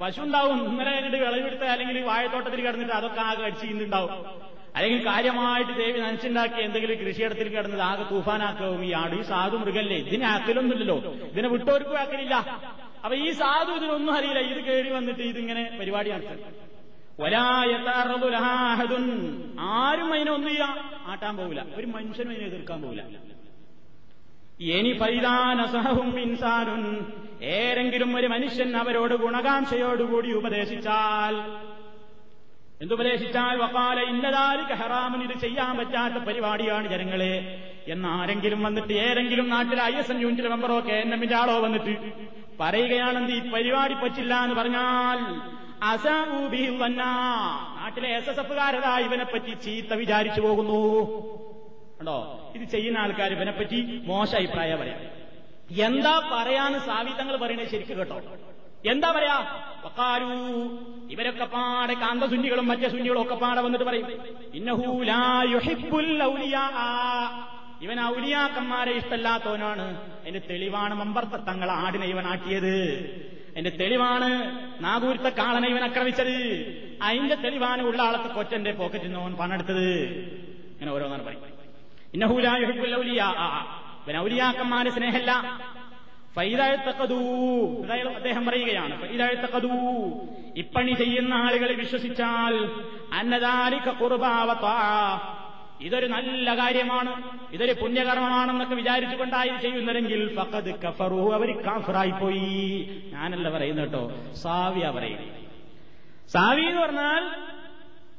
പശു ഉണ്ടാവും ഇന്നലെ കഴിഞ്ഞിട്ട് വിളവെടുത്ത് അല്ലെങ്കിൽ വാഴത്തോട്ടത്തിൽ കിടന്നിട്ട് അതൊക്കെ ആകെ അടിച്ചിട്ടുണ്ടാവും അല്ലെങ്കിൽ കാര്യമായിട്ട് ദേവി നനച്ചുണ്ടാക്കി എന്തെങ്കിലും കൃഷിയിടത്തിൽ കിടന്നത് ആകെ തൂഫാനാക്കവും ഈ ആട്. ഈ സാധു മൃഗല്ലേ? ഇതിനെ ആക്കലൊന്നുമില്ലല്ലോ. ഇതിനെ വിട്ടോർക്കും ആക്കലില്ല. അപ്പൊ ഈ സാധു ഇതിനൊന്നും അറിയില്ല. ഇത് കയറി വന്നിട്ട് ഇതിങ്ങനെ പരിപാടി നടത്തും ഒരായത്താറുതുലഹാഹദുൻ ആരും അതിനൊന്നും ചെയ്യാം ആട്ടാൻ പോകില്ല ഒരു മനുഷ്യനും അതിനെ എതിർക്കാൻ പോകില്ല ഇനി പൈതാനസഹവും ഇൻസാനുൻ. ഏതെങ്കിലും ഒരു മനുഷ്യൻ അവരോട് ഗുണകാംക്ഷയോടുകൂടി ഉപദേശിച്ചാൽ എന്തുപദേശിച്ചാൽ വക്കാല ഇന്നതാലിക്ക് ഹറാമൻ ഇത് ചെയ്യാൻ പറ്റാത്ത പരിപാടിയാണ് ജനങ്ങളെ. എന്നാരെങ്കിലും വന്നിട്ട് ഏതെങ്കിലും നാട്ടിൽ ഐ എസ് എൻ യൂണിറ്റിലെ മെമ്പറോ കെ എൻ എമ്മിന്റെ ആളോ വന്നിട്ട് പറയുകയാണെന്ന് ഈ പരിപാടി പറ്റില്ല എന്ന് പറഞ്ഞാൽ അസൂബി നാട്ടിലെ എസ് എസ് എഫുകാരതാ ഇവനെപ്പറ്റി ചീത്ത വിചാരിച്ചു പോകുന്നു. കണ്ടോ? ഇത് ചെയ്യുന്ന ആൾക്കാർ ഇവനെപ്പറ്റി മോശ അഭിപ്രായം പറയാം. എന്താ പറയാന്ന് സാവിതങ്ങൾ പറയുന്നത് ശരിക്കും കേട്ടോ. എന്താ പറയാ? വക്കാലു ഇവരൊക്കെ പാടെ കാന്തസുന്നികളും മറ്റേ സുന്നികളും ഒക്കെ പാടെ വന്നിട്ട് പറയും ഇവൻ ഔലിയാക്കന്മാരെ ഇഷ്ടമല്ലാത്തവനാണ്. എന്റെ തെളിവാണ് മമ്പർത്ത തങ്ങൾ ആടിനെ ഇവൻ ആട്ടിയത്. എന്റെ തെളിവാണ് നാഗൂരത്തെ കാളനെ ഇവൻ ആക്രമിച്ചത്. അതിന്റെ തെളിവാണ് ഉള്ള ആളത്തെ കൊച്ചന്റെ പോക്കറ്റിൽ നിന്ന് അവൻ പണെടുത്തത് ഇങ്ങനെ ഓരോന്നാണ് പറയും. ഇന്നഹൂലായുഹിബുൽ ഔലിയാ. ഇവൻ ഔലിയാക്കന്മാരെ ഫൈതാഴ്ത്തക്കതൂ അദ്ദേഹം പറയുകയാണ്. ഇപ്പണി ചെയ്യുന്ന ആളുകളെ വിശ്വസിച്ചാൽ അന്നദാരിക കുർബാവത്ത ഇതൊരു നല്ല കാര്യമാണ് ഇതൊരു പുണ്യകർമ്മമാണെന്നൊക്കെ വിചാരിച്ചുകൊണ്ടായി ചെയ്യുന്നതെങ്കിൽ ഫഖദ് കഫറു. അവർ കാഫറായി പോയി ഞാനല്ല പറയുന്ന കേട്ടോ. സാവിയ പറയുന്നത്. സാവി എന്ന് പറഞ്ഞാൽ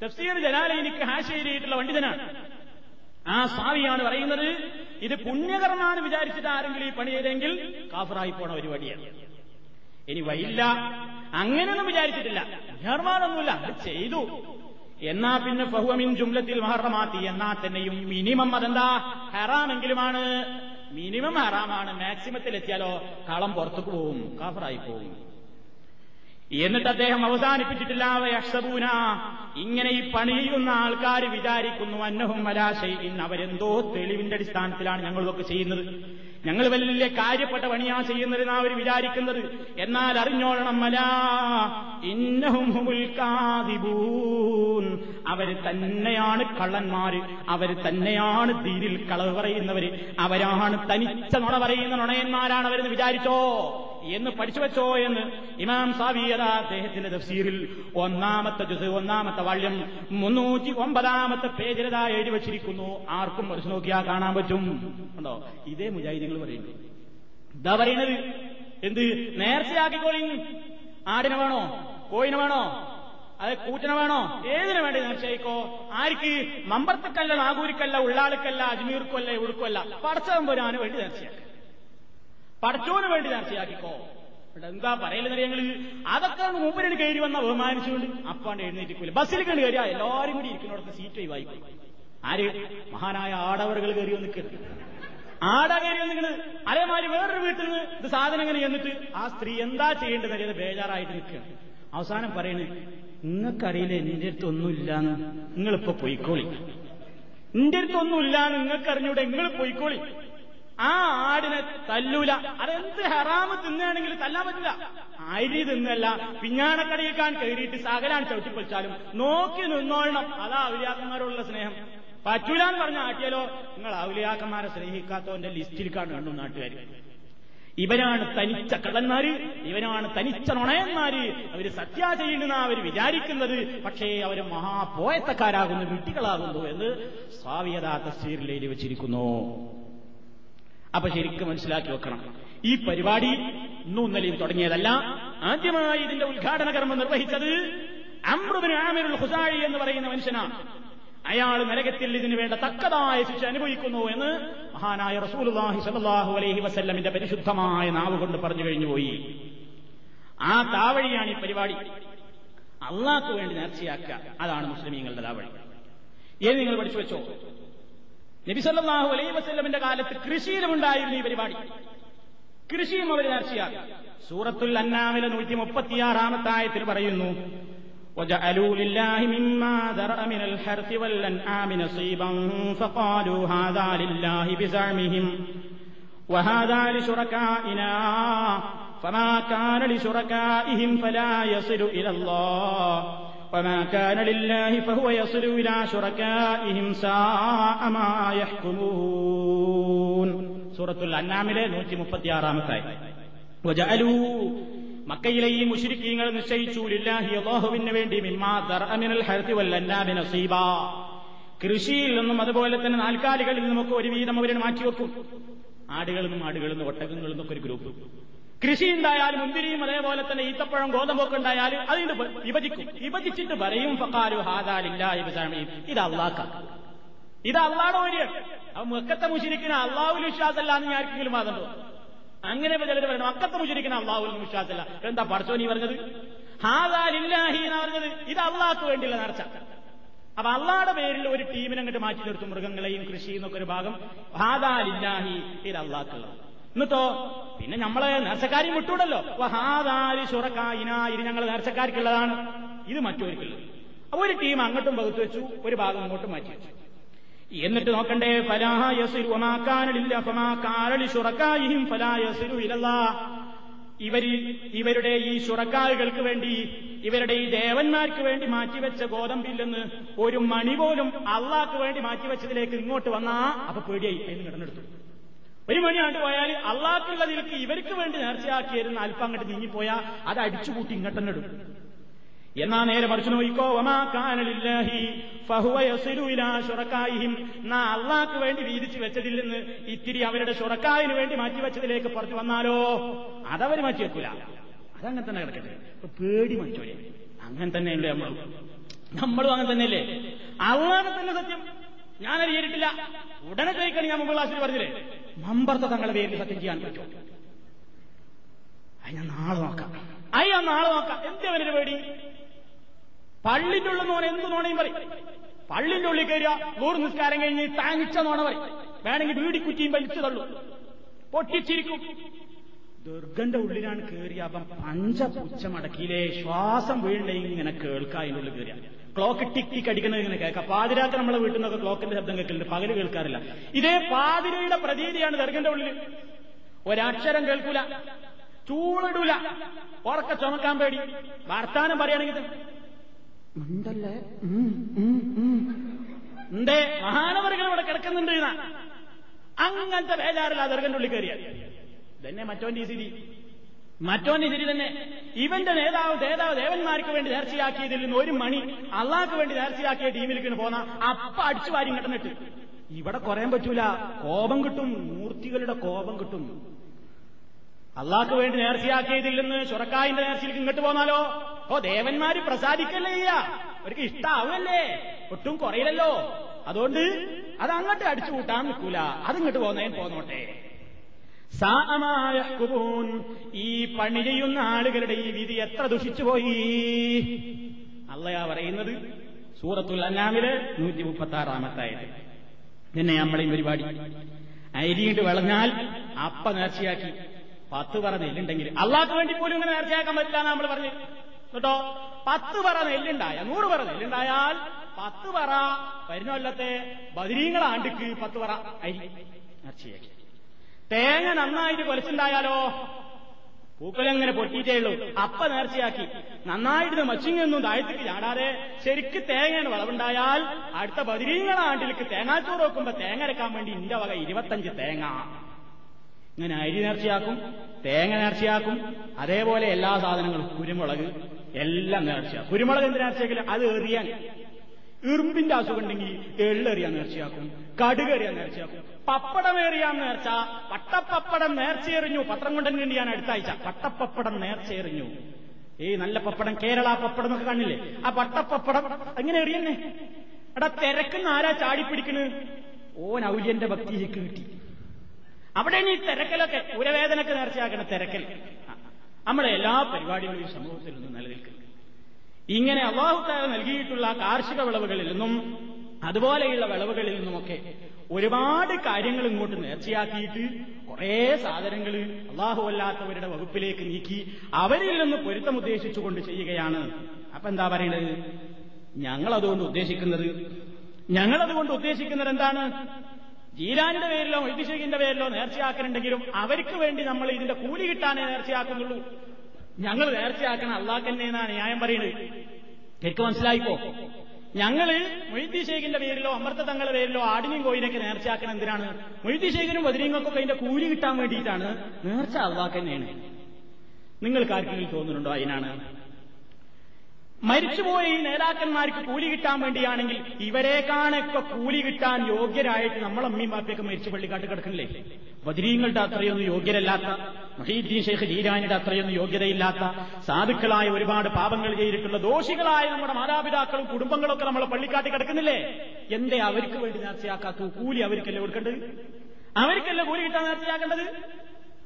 തഫ്സീർ ജലാലയിനിക്ക് ഹാശേരിയിട്ടുള്ള പണ്ഡിതനാണ്. ആ സാവിയാണ് പറയുന്നത് ഇത് പുണ്യകർമാണ് വിചാരിച്ചിട്ട് ആരെങ്കിലും ഈ പണി ചെയ്തെങ്കിൽ കാഫറായി പോണ പരിപാടിയാണ്. ഇനി വൈല്ല അങ്ങനെയൊന്നും വിചാരിച്ചിട്ടില്ല. ഹർമാനൊന്നുമില്ല അത് ചെയ്തു. എന്നാ പിന്നെ ഫഹുവമിൻ ജുംലത്തിൽ മഹറമാത്തി. എന്നാ തന്നെയും മിനിമം അതെന്താ? ഹറാമെങ്കിലുമാണ്. മിനിമം ഹറാമാണ്. മാക്സിമത്തിൽ എത്തിയാലോ കളം പുറത്തേക്ക് പോവും. കാഫറായി പോവും. എന്നിട്ട് അദ്ദേഹം അവസാനിപ്പിച്ചിട്ടില്ല. യക്ഷബൂന ഇങ്ങനെ ഈ പണി ചെയ്യുന്ന ആൾക്കാർ വിചാരിക്കുന്നു അന്നഹും മലാശൈൻ അവരെന്തോ തെളിവിന്റെ അടിസ്ഥാനത്തിലാണ് ഞങ്ങളിതൊക്കെ ചെയ്യുന്നത്. ഞങ്ങൾ വലിയ കാര്യപ്പെട്ട പണിയാ ചെയ്യുന്നത് അവർ വിചാരിക്കുന്നത്. എന്നാൽ അറിഞ്ഞോളണം മലാ ഇന്നഹും അവർ തന്നെയാണ് കള്ളന്മാര്. അവർ തന്നെയാണ് തീരിൽ കളവ് പറയുന്നവര്. അവരാണ് തനിച്ച നുണ പറയുന്ന നുണയന്മാരാണ് അവരെന്ന് വിചാരിച്ചോ? എന്ന് പഠിച്ചു വെച്ചോ എന്ന് ഇമാം സാവിയത അദ്ദേഹത്തിന്റെ തഫ്സീറിൽ ഒന്നാമത്തെ ജുസ് ഒന്നാമത്തെ വാള്യം മുന്നൂറ്റി ഒമ്പതാമത്തെ പേജിലതാ എഴുതി വച്ചിരിക്കുന്നു. ആർക്കും പഠിച്ചു നോക്കിയാൽ കാണാൻ പറ്റും. ഉണ്ടോ? ഇതേ മുജാഹിദികൾ പറയുന്നു. എന്താ പറയുന്നത് എന്ത്? നേർച്ചയാക്കിക്കോളി ആടിനെ വേണോ? കോയിനെ വേണോ? അത് കൂറ്റന വേണോ? ഏതിനു വേണ്ടി നിശ്ചയിക്കോ ആർക്ക്? മമ്പർത്തക്കല്ല നാഗൂരിക്കല്ല ഉള്ളാളിക്കല്ല അജ്മീർക്കല്ല ഉടുക്കല്ല പടച്ചവൻ പോരാന് വേണ്ടി നേർച്ചയാക്കി. പടച്ചോന് വേണ്ടി ചർച്ചയാക്കിക്കോ എന്താ പറയലെന്ന് ഞങ്ങൾ അതൊക്കെ മൂപ്പരന് കയറി വന്ന ബഹുമാനിച്ചുകൊണ്ട് അപ്പാണ്ട് എഴുന്നേറ്റിക്കൂല. ബസ്സിൽ കണ്ട് കയറിയാ എല്ലാവരും കൂടി ഇരിക്കുന്നിടത്ത് സീറ്റ് ഒഴിവായിക്കും ആര്? മഹാനായ ആടവറുകൾ കയറി വന്നിക്കുന്നത് ആട കയറി വന്നിക്കുന്നത് അതേമാതിരി വേറൊരു വീട്ടിൽ നിന്ന് ഇത് സാധനം ഇങ്ങനെ ചെന്നിട്ട് ആ സ്ത്രീ എന്താ ചെയ്യേണ്ടത് അറിയാതെ ബേജാറായിട്ട് നിൽക്കുകയാണ് അവസാനം പറയണേ നിങ്ങൾക്കറിയില്ലേ നിന്റെ അടുത്ത് ഒന്നുമില്ലാന്ന് നിങ്ങളിപ്പോ പൊയ്ക്കോളി. നിന്റെ അടുത്ത് ഒന്നുമില്ലാന്ന് നിങ്ങൾക്കറിഞ്ഞൂടെ നിങ്ങൾ പൊയ്ക്കോളി. ആ ആടിനെ തല്ലൂല. അതെന്ത് ഹറാമ് തിന്നുകയാണെങ്കിൽ തല്ലാൻ പറ്റില്ല അരി തിന്നല്ല. പിഞ്ഞാണക്കടയിൽക്കാൻ കയറിയിട്ട് സകലാൻ ചവിട്ടിപ്പൊളിച്ചാലും നോക്കി നിന്നോളണം അതാ ഔലിയാക്കന്മാരോടുള്ള സ്നേഹം. പറ്റൂലാൻ പറഞ്ഞ ആട്ടിയാലോ? നിങ്ങൾ ഔലിയാക്കന്മാരെ സ്നേഹിക്കാത്തവന്റെ ലിസ്റ്റിൽ കണ്ടു നാട്ടുകാർ ഇവനാണ് തനിച്ച കള്ളന്മാര് ഇവനാണ് തനിച്ച നുണയന്മാര്. അവർ സത്യാ ചെയ്യുന്ന അവർ വിചാരിക്കുന്നത്. പക്ഷേ അവർ മഹാപോയത്തക്കാരാകുന്നു വിട്ടികളാകുന്നു എന്ന് സ്വാവിയതാ തസ്വീറിൽ വെച്ചിരിക്കുന്നു. അപ്പൊ ശരിക്കും മനസ്സിലാക്കി വെക്കണം. ഈ പരിപാടി ഇന്നും ഇന്നലെയും തുടങ്ങിയതല്ല. ആദ്യമായി ഇതിന്റെ ഉദ്ഘാടന കർമ്മം നിർവഹിച്ചത് അമൃതിന് ആമിറുൽ ഹുസായി എന്ന് പറയുന്ന മനുഷ്യനാണ്. അയാൾ നരകത്തിൽ ഇതിനു വേണ്ട തക്കതായ ശിക്ഷ അനുഭവിക്കുന്നു എന്ന് മഹാനായ റസൂലുല്ലാഹി സ്വല്ലല്ലാഹു അലൈഹി വസല്ലമിന്റെ പരിശുദ്ധമായ നാവ് കൊണ്ട് പറഞ്ഞു കഴിഞ്ഞു പോയി. ആ താവഴിയാണ് ഈ പരിപാടി. അള്ളാഹ്ക്ക് വേണ്ടി നേർച്ചയാക്കുക. അതാണ് മുസ്ലിമീങ്ങളുടെ താവഴി. ഏത് നിങ്ങൾ പഠിച്ചു വെച്ചോ? നബിസല്ലാഹു അലൈ വസ്ല്ലമിന്റെ കാലത്ത് കൃഷിയിലുമുണ്ടായിരുന്നു ഈ പരിപാടി കൃഷിയും അവർ നേർച്ചയാക്കി സൂറത്തുൽ അന്നാമിലെ നൂറ്റി മുപ്പത്തിയാറാമത്തായത്തിൽ പറയുന്നു وجعلوا لله مما ذرأ من الحرث والأنعام نصيبا فقالوا هذا لله بزعمهم وهذا لشركائنا فما كان لشركائهم فلا يصل إلى الله وما كان لله فهو يصل إلى شركائهم ساء ما يحكمون سورة الأنعام നൂറ്റി മുപ്പത്തിയാറാമത്തായി وجعلوا മക്കയിലെ ഈ മുഷിരിക്കീങ്ങൾ നിശ്ചയിച്ചു ലില്ലാഹി അള്ളാഹുവിന് വേണ്ടി മിമ്മാ ദർഅമിനൽ ഹർത്തി വല്ലന്നാബി നസീബ കൃഷിയിൽ നിന്നും അതുപോലെ തന്നെ നാൽക്കാലികളിൽ നിന്നുമൊക്കെ ഒരു വീതം അവരെ മാറ്റിവെക്കും ആടുകളിൽ നിന്നും ആടുകളിൽ നിന്നും ഒട്ടകങ്ങളിൽ നിന്നൊക്കെ ഒരു ഗ്രൂപ്പ് കൃഷി ഉണ്ടായാലും മുന്തിരിയും അതേപോലെ തന്നെ ഈത്തപ്പഴം ഗോതമ്പൊക്കെ ഉണ്ടായാലും അതിന് വിഭജിക്കും. വിഭജിച്ചിട്ട് പറയും ഫക്കാരു ഹാദാലില്ല ഇത് അള്ളാക്ക. ഇത് അള്ളാടെ വഴിയാണ്. അപ്പൊ മുക്കത്തെ മുഷിരിക്കുന്ന അള്ളാഹുൽ വിശ്വാസമല്ല എന്ന് ആർക്കെങ്കിലും അതുണ്ടോ അങ്ങനെ ചിലർ പറയണം അക്കത്തെ മുഷിരിക്കുന്ന അള്ളാഹുൽ വിശ്വാസമല്ല എന്താ പഠിച്ചോ നീ പറഞ്ഞത്? ഹാദാലില്ലാഹി എന്ന് പറഞ്ഞത്? ഇത് അള്ളാഹ്ക്ക് വേണ്ടിയുള്ള നേർച്ച അപ്പൊ അള്ളാടെ പേരിൽ ഒരു ടീമിനെ അങ്ങോട്ട് മാറ്റി നിർത്തും മൃഗങ്ങളെയും കൃഷിയും എന്നൊക്കെ ഒരു ഭാഗം. ഹാദാലില്ലാഹി ഇത് അള്ളാഹ്ക്കുള്ളത് എന്നിട്ടോ? പിന്നെ നമ്മളെ നേർച്ചക്കാരെയും വിട്ടൂടല്ലോ ഹാദാരി ഷുറക്കായിന ഇത് ഞങ്ങൾ നേർച്ചക്കാർക്കുള്ളതാണ്. ഇത് മറ്റൊരിക്കുള്ളത് അപ്പൊ ഒരു ടീം അങ്ങോട്ടും പകുത്തു വെച്ചു ഒരു ഭാഗം അങ്ങോട്ടും മാറ്റി വെച്ചു. എന്നിട്ട് നോക്കണ്ടേ? ഇവർ ഇവരുടെ ഈ ശുറക്കാലുകൾക്ക് വേണ്ടി ഇവരുടെ ഈ ദേവന്മാർക്ക് വേണ്ടി മാറ്റിവെച്ച ഗോതമ്പില്ലെന്ന് ഒരു മണി പോലും അള്ളാക്ക് വേണ്ടി മാറ്റിവെച്ചതിലേക്ക് ഇങ്ങോട്ട് വന്നാ അപ്പൊ പേടിയായി എന്ന് കിടന്നെടുത്തു. ഒരു മണിയാണ്ട് പോയാൽ അള്ളാഹ്ക്കുള്ളതിലേക്ക് ഇവർക്ക് വേണ്ടി നേർച്ചയാക്കിയിരുന്ന അല്പം അങ്ങോട്ട് നീങ്ങിപ്പോയാ അത് അടിച്ചുകൂട്ടി ഇങ്ങോട്ടെന്നെ ഇടും എന്നാ നേരെ മറിച്ചു നോയിക്കോ നാ അള്ളാക്ക് വേണ്ടി വീതിച്ചു വെച്ചതിൽ നിന്ന് ഇത്തിരി അവരുടെ ഷുറക്കായിന് വേണ്ടി മാറ്റിവെച്ചതിലേക്ക് പുറത്തു വന്നാലോ? അതവര് മാറ്റി വെക്കൂല അതങ്ങനെ തന്നെ കിടക്കട്ടെ. പേടി മറ്റോരെ. അങ്ങനെ തന്നെയല്ലേ നമ്മളും. നമ്മളും അങ്ങനെ തന്നെയല്ലേ? അള്ളാഹ് തന്നെ സത്യം. ഞാൻ അറിയിട്ടില്ല ഉടനെ ചോദിക്കണം ഞാൻ മുമ്പ് ക്ലാസ്സിൽ പറഞ്ഞില്ലേ? മമ്പർത്ത തങ്ങളുടെ പേരിൽ സത്യം ചെയ്യാൻ പറ്റും അത് നാളെ നോക്കാം. അയ്യോ നാളെ നോക്കാം. എന്ത് അവനൊരു പേടി? പള്ളിന്റെ ഉള്ളിൽ നോണ എന്ത് നോണയും പറയും? പള്ളിന്റെ ഉള്ളിൽ കയറിയ നൂറ് നിസ്കാരം കഴിഞ്ഞ് താങ്ങിച്ച നോണ പറയും. വേണമെങ്കിൽ വീടിക്കുറ്റിയും വലിച്ചു തള്ളു. പൊട്ടിച്ചിരിക്കും. ദുർഗന്റെ ഉള്ളിലാണ് കയറിയ. അപ്പം പഞ്ചപുച്ഛമടക്കിയിലെ ശ്വാസം വീണ്ടെങ്കിൽ ഇങ്ങനെ കേൾക്കാൻ അതിന്റെ ഉള്ളിൽ കയറിയ ക്ലോക്ക് ടിക് ടിക് അടിക്കുന്നത് ഇങ്ങനെ കേൾക്കാം. പാതിരാത്രി നമ്മളെ വീട്ടിൽ നിന്നൊക്കെ ക്ലോക്കിന്റെ ശബ്ദം കേൾക്കലുണ്ട്. പകൽ കേൾക്കാറില്ല. ഇതേ പാതിരയുടെ പ്രതീതിയാണ് ദർഗന്റെ ഉള്ളിൽ ഒരക്ഷരം കേൾക്കൂല. ചൂളിടൂല. ഉറക്ക ചുമക്കാൻ പേടി. വർത്താനം പറയുകയാണെങ്കിൽ ഉണ്ടല്ലേ? എന്തേ? മഹാനവറുകൾ ഇവിടെ കിടക്കുന്നുണ്ട് അങ്ങനത്തെ ബേജാറില്ല ദർഗന്റെ ഉള്ളിൽ കയറിയാൽ ഇതന്നെ മറ്റോന്റെ സ്ഥിതി. മറ്റോന്റെ ശരി തന്നെ ഇവന്റെ നേതാവ് നേതാവ് ദേവന്മാർക്ക് വേണ്ടി നേർച്ചയാക്കിയതിൽ നിന്ന് ഒരു മണി അള്ളാഹ്ക്ക് വേണ്ടി നേർച്ചയാക്കിയ ടീമിലേക്ക് പോന്ന അപ്പ അടിച്ചു വാരി കിട്ടുന്നിട്ട് ഇവിടെ കുറയാൻ പറ്റൂല. കോപം കിട്ടും. മൂർത്തികളുടെ കോപം കിട്ടും. അള്ളാഹ്ക്ക് വേണ്ടി നേർച്ചയാക്കിയതിൽ നിന്ന് ചുറക്കായിന്റെ നേർച്ചയിലേക്ക് ഇങ്ങോട്ട് പോന്നാലോ? ഓ ദേവന്മാര് പ്രസാദിക്കല്ലേ ചെയ്യാ? അവർക്ക് ഇഷ്ടാവല്ലേ ഒട്ടും കുറയില്ലല്ലോ. അതുകൊണ്ട് അത് അങ്ങോട്ട് അടിച്ചു കൂട്ടാൻ നിൽക്കൂല. അതിങ്ങോട്ട് പോന്നേൻ പോന്നോട്ടെ. സാമായ ഈ പണി ചെയ്യുന്ന ആളുകളുടെ ഈ വിധി എത്ര ദുഷിച്ചുപോയി? അല്ലയാ പറയുന്നത് സൂറത്തുൽ അന്നാമിൽ നൂറ്റി മുപ്പത്തി ആറാമത്തായത് പിന്നെ നമ്മളെയും പരിപാടി. അരിയിട്ട് വിളഞ്ഞാൽ അപ്പ നേർച്ചയാക്കി. പത്ത് പറ നെല്ലുണ്ടെങ്കിൽ അള്ളാഹ്ക്ക് വേണ്ടി പോലും ഇങ്ങനെ നേർച്ചയാക്കാൻ പറ്റില്ല നമ്മൾ പറഞ്ഞു. കേട്ടോ? പത്ത് പറ നെല്ലുണ്ടായ നൂറ് പറ നെല്ലുണ്ടായാൽ പത്ത് പറ വരുന്ന കൊല്ലത്തെ ബദിരീങ്ങളാണ്ടിക്ക് പത്ത് പറ അരി നേർച്ചയാക്കി. തേങ്ങ നന്നായിട്ട് കൊലച്ചുണ്ടായാലോ? പൂക്കലങ്ങനെ പൊട്ടിയിട്ടേ ഉള്ളൂ. അപ്പ നേർച്ചയാക്കി. നന്നായിട്ട് മച്ചിങ്ങൊന്നും താഴത്തേക്ക് ചാടാതെ ശരിക്ക് തേങ്ങയാണ് വളവുണ്ടായാൽ അടുത്ത ബദിരീങ്ങളാണ്ടിലേക്ക് തേങ്ങാച്ചോറ് വെക്കുമ്പോ തേങ്ങ അരക്കാൻ വേണ്ടി ഇന്റെ വക ഇരുപത്തഞ്ച് തേങ്ങ. ഇങ്ങനെ അരി നേർച്ചയാക്കും തേങ്ങ നേർച്ചയാക്കും അതേപോലെ എല്ലാ സാധനങ്ങളും കുരുമുളക് എല്ലാം നേർച്ചയാക്കും. കുരുമുളക് എന്ത് നേർച്ചയാക്കില്ല അത് എറിയാൻ. ഇറുമ്പിന്റെ അസുഖം ഉണ്ടെങ്കിൽ എള്ളെറിയാൻ നേർച്ചയാക്കും കടുകറിയാൻ നേർച്ചയാക്കും. പപ്പടമേറിയാൻ നേർച്ച പട്ടപ്പപ്പടം നേർച്ചയെറിഞ്ഞു. പത്രം കൊണ്ടുതന്നെ ഞാൻ അടുത്താഴ്ച പട്ടപ്പപ്പടം നേർച്ചയെറിഞ്ഞു. ഈ നല്ല പപ്പടം കേരള പപ്പടം എന്നൊക്കെ കാണില്ലേ? ആ പട്ടപ്പപ്പടം അങ്ങനെ എറിയന്നെ? എടാ തിരക്കുന്ന ആരാ ചാടിപ്പിടിക്കണ്? ഓൻ ഔല്യന്റെ ഭക്തിയിലേക്ക് കിട്ടി. അവിടെ നീ തിരക്കലൊക്കെ ഉരവേദനക്ക് നേർച്ചയാക്കണ തിരക്കൽ. നമ്മളെ എല്ലാ പരിപാടികളും സമൂഹത്തിൽ നിന്ന് നിലനിൽക്കുന്നു. ഇങ്ങനെ അള്ളാഹുക്കാരെ നൽകിയിട്ടുള്ള കാർഷിക വിളവുകളിൽ നിന്നും അതുപോലെയുള്ള വിളവുകളിൽ നിന്നുമൊക്കെ ഒരുപാട് കാര്യങ്ങൾ ഇങ്ങോട്ട് നേർച്ചയാക്കിയിട്ട് കുറേ സാധനങ്ങൾ അള്ളാഹു അല്ലാത്തവരുടെ വകുപ്പിലേക്ക് നീക്കി അവരിൽ നിന്ന് പൊരുത്തം ഉദ്ദേശിച്ചുകൊണ്ട് ചെയ്യുകയാണ്. അപ്പൊ എന്താ പറയുന്നത് ഞങ്ങളതുകൊണ്ട് ഉദ്ദേശിക്കുന്നത്? ഞങ്ങളതുകൊണ്ട് ഉദ്ദേശിക്കുന്നത് എന്താണ്? ജീരാന്റെ പേരിലോ വൈദ്യശേഖിന്റെ പേരിലോ നേർച്ചയാക്കുന്നുണ്ടെങ്കിലും അവർക്ക് വേണ്ടി നമ്മൾ ഇതിന്റെ കൂലി കിട്ടാനേ നേർച്ചയാക്കുന്നുള്ളൂ. ഞങ്ങൾ നേർച്ചയാക്കണം അള്ളാഹ് തന്നെ എന്നാണ് ന്യായം പറയുന്നത്. ശരിക്കും മനസ്സിലായിപ്പോ? ഞങ്ങൾ മൊയ്തി ഷേഖിന്റെ പേരിലോ അമൃത തങ്ങളുടെ പേരിലോ ആടിനും കോയിനൊക്കെ നേർച്ചയാക്കണ എന്തിനാണ്? മൊയ്തി ഷേഖിനും ബദരീങ്ങൾക്കൊക്കെ അതിന്റെ കൂലി കിട്ടാൻ വേണ്ടിയിട്ടാണ് നേർച്ച അള്ളാഹ് തന്നെയാണ്. നിങ്ങൾക്ക് ആർക്കെങ്കിലും തോന്നുന്നുണ്ടോ അതിനാണ്? മരിച്ചുപോയ ഈ നേതാക്കന്മാർക്ക് കൂലി കിട്ടാൻ വേണ്ടിയാണെങ്കിൽ ഇവരെക്കാണൊക്കെ കൂലി കിട്ടാൻ യോഗ്യരായിട്ട് നമ്മളെ അമ്മയും ബാപ്പയൊക്കെ മരിച്ചു പള്ളിക്കാട്ട് കിടക്കണില്ലേ? ബദരീങ്ങളുടെ അത്രയൊന്നും യോഗ്യരല്ലാത്ത മഹീദ്ദീൻ ഷെയ്ഖ് ജീരാനിയുടെ അത്രയൊന്നും യോഗ്യതയില്ലാത്ത സാധുക്കളായ ഒരുപാട് പാപങ്ങൾ ചെയ്തിട്ടുള്ള ദോഷികളായ നമ്മുടെ മാതാപിതാക്കളും കുടുംബങ്ങളൊക്കെ നമ്മളെ പള്ളിക്കാട്ടി കിടക്കുന്നില്ലേ? എന്തേ അവർക്ക് വേണ്ടി നേർച്ചയാക്കാത്തു കൂലി അവർക്കല്ലേ കൊടുക്കേണ്ടത്? അവർക്കല്ലേ കൂലി കിട്ടാൻ നേർച്ചയാക്കേണ്ടത്?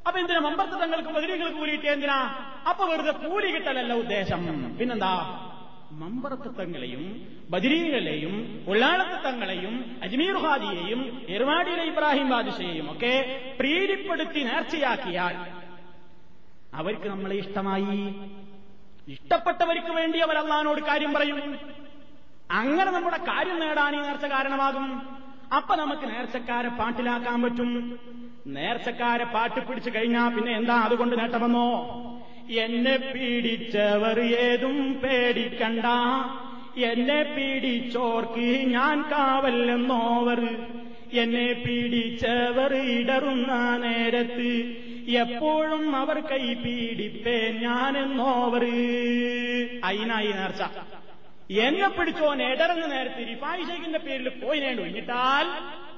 അപ്പൊ എന്തിനാ മമ്പർത്ത തങ്ങൾക്ക് ബദരീങ്ങൾക്ക് കൂലിയിട്ട് എന്തിനാ? അപ്പൊ വെറുതെ കൂലി കിട്ടലല്ല ഉദ്ദേശം. പിന്നെന്താ? മമ്പറത്തങ്ങളെയും ബദിരീകളെയും ഉള്ളാളത്തങ്ങളെയും അജ്മീർ ഹാദിയെയും എർവാടിയിലെ ഇബ്രാഹിം ബാദിഷയെയും ഒക്കെ പ്രീതിപ്പെടുത്തി നേർച്ചയാക്കിയാൽ അവർക്ക് നമ്മളെ ഇഷ്ടമായി. ഇഷ്ടപ്പെട്ടവർക്ക് വേണ്ടി അവർ കാര്യം പറയും. അങ്ങനെ നമ്മുടെ കാര്യം നേടാൻ ഈ നേർച്ച കാരണമാകും. അപ്പൊ നമുക്ക് നേർച്ചക്കാരെ പാട്ടിലാക്കാൻ പറ്റും. നേർച്ചക്കാരെ പാട്ട് പിടിച്ചു കഴിഞ്ഞാ പിന്നെ എന്താ അതുകൊണ്ട് നേട്ടമെന്നോ എന്നെ പീഡിച്ചവർ ഏതും പേടിക്കണ്ട. എന്നെ പീഡിച്ചോർക്ക് ഞാൻ കാവല്ലെന്നോവർ എന്നെ പീഡിച്ചവർ ഇടറുന്ന നേരത്ത് എപ്പോഴും അവർ കൈ പീഡിപ്പേ ഞാനെന്നോവർ. അയിനായി നേർച്ച. എന്നെ പിടിച്ചോൻ ഇടറുന്ന നേരത്തെ റിഫായി ഷെയ്ഖിന്റെ പേരിൽ കോയിനേണ്ട് കഴിഞ്ഞിട്ടാൽ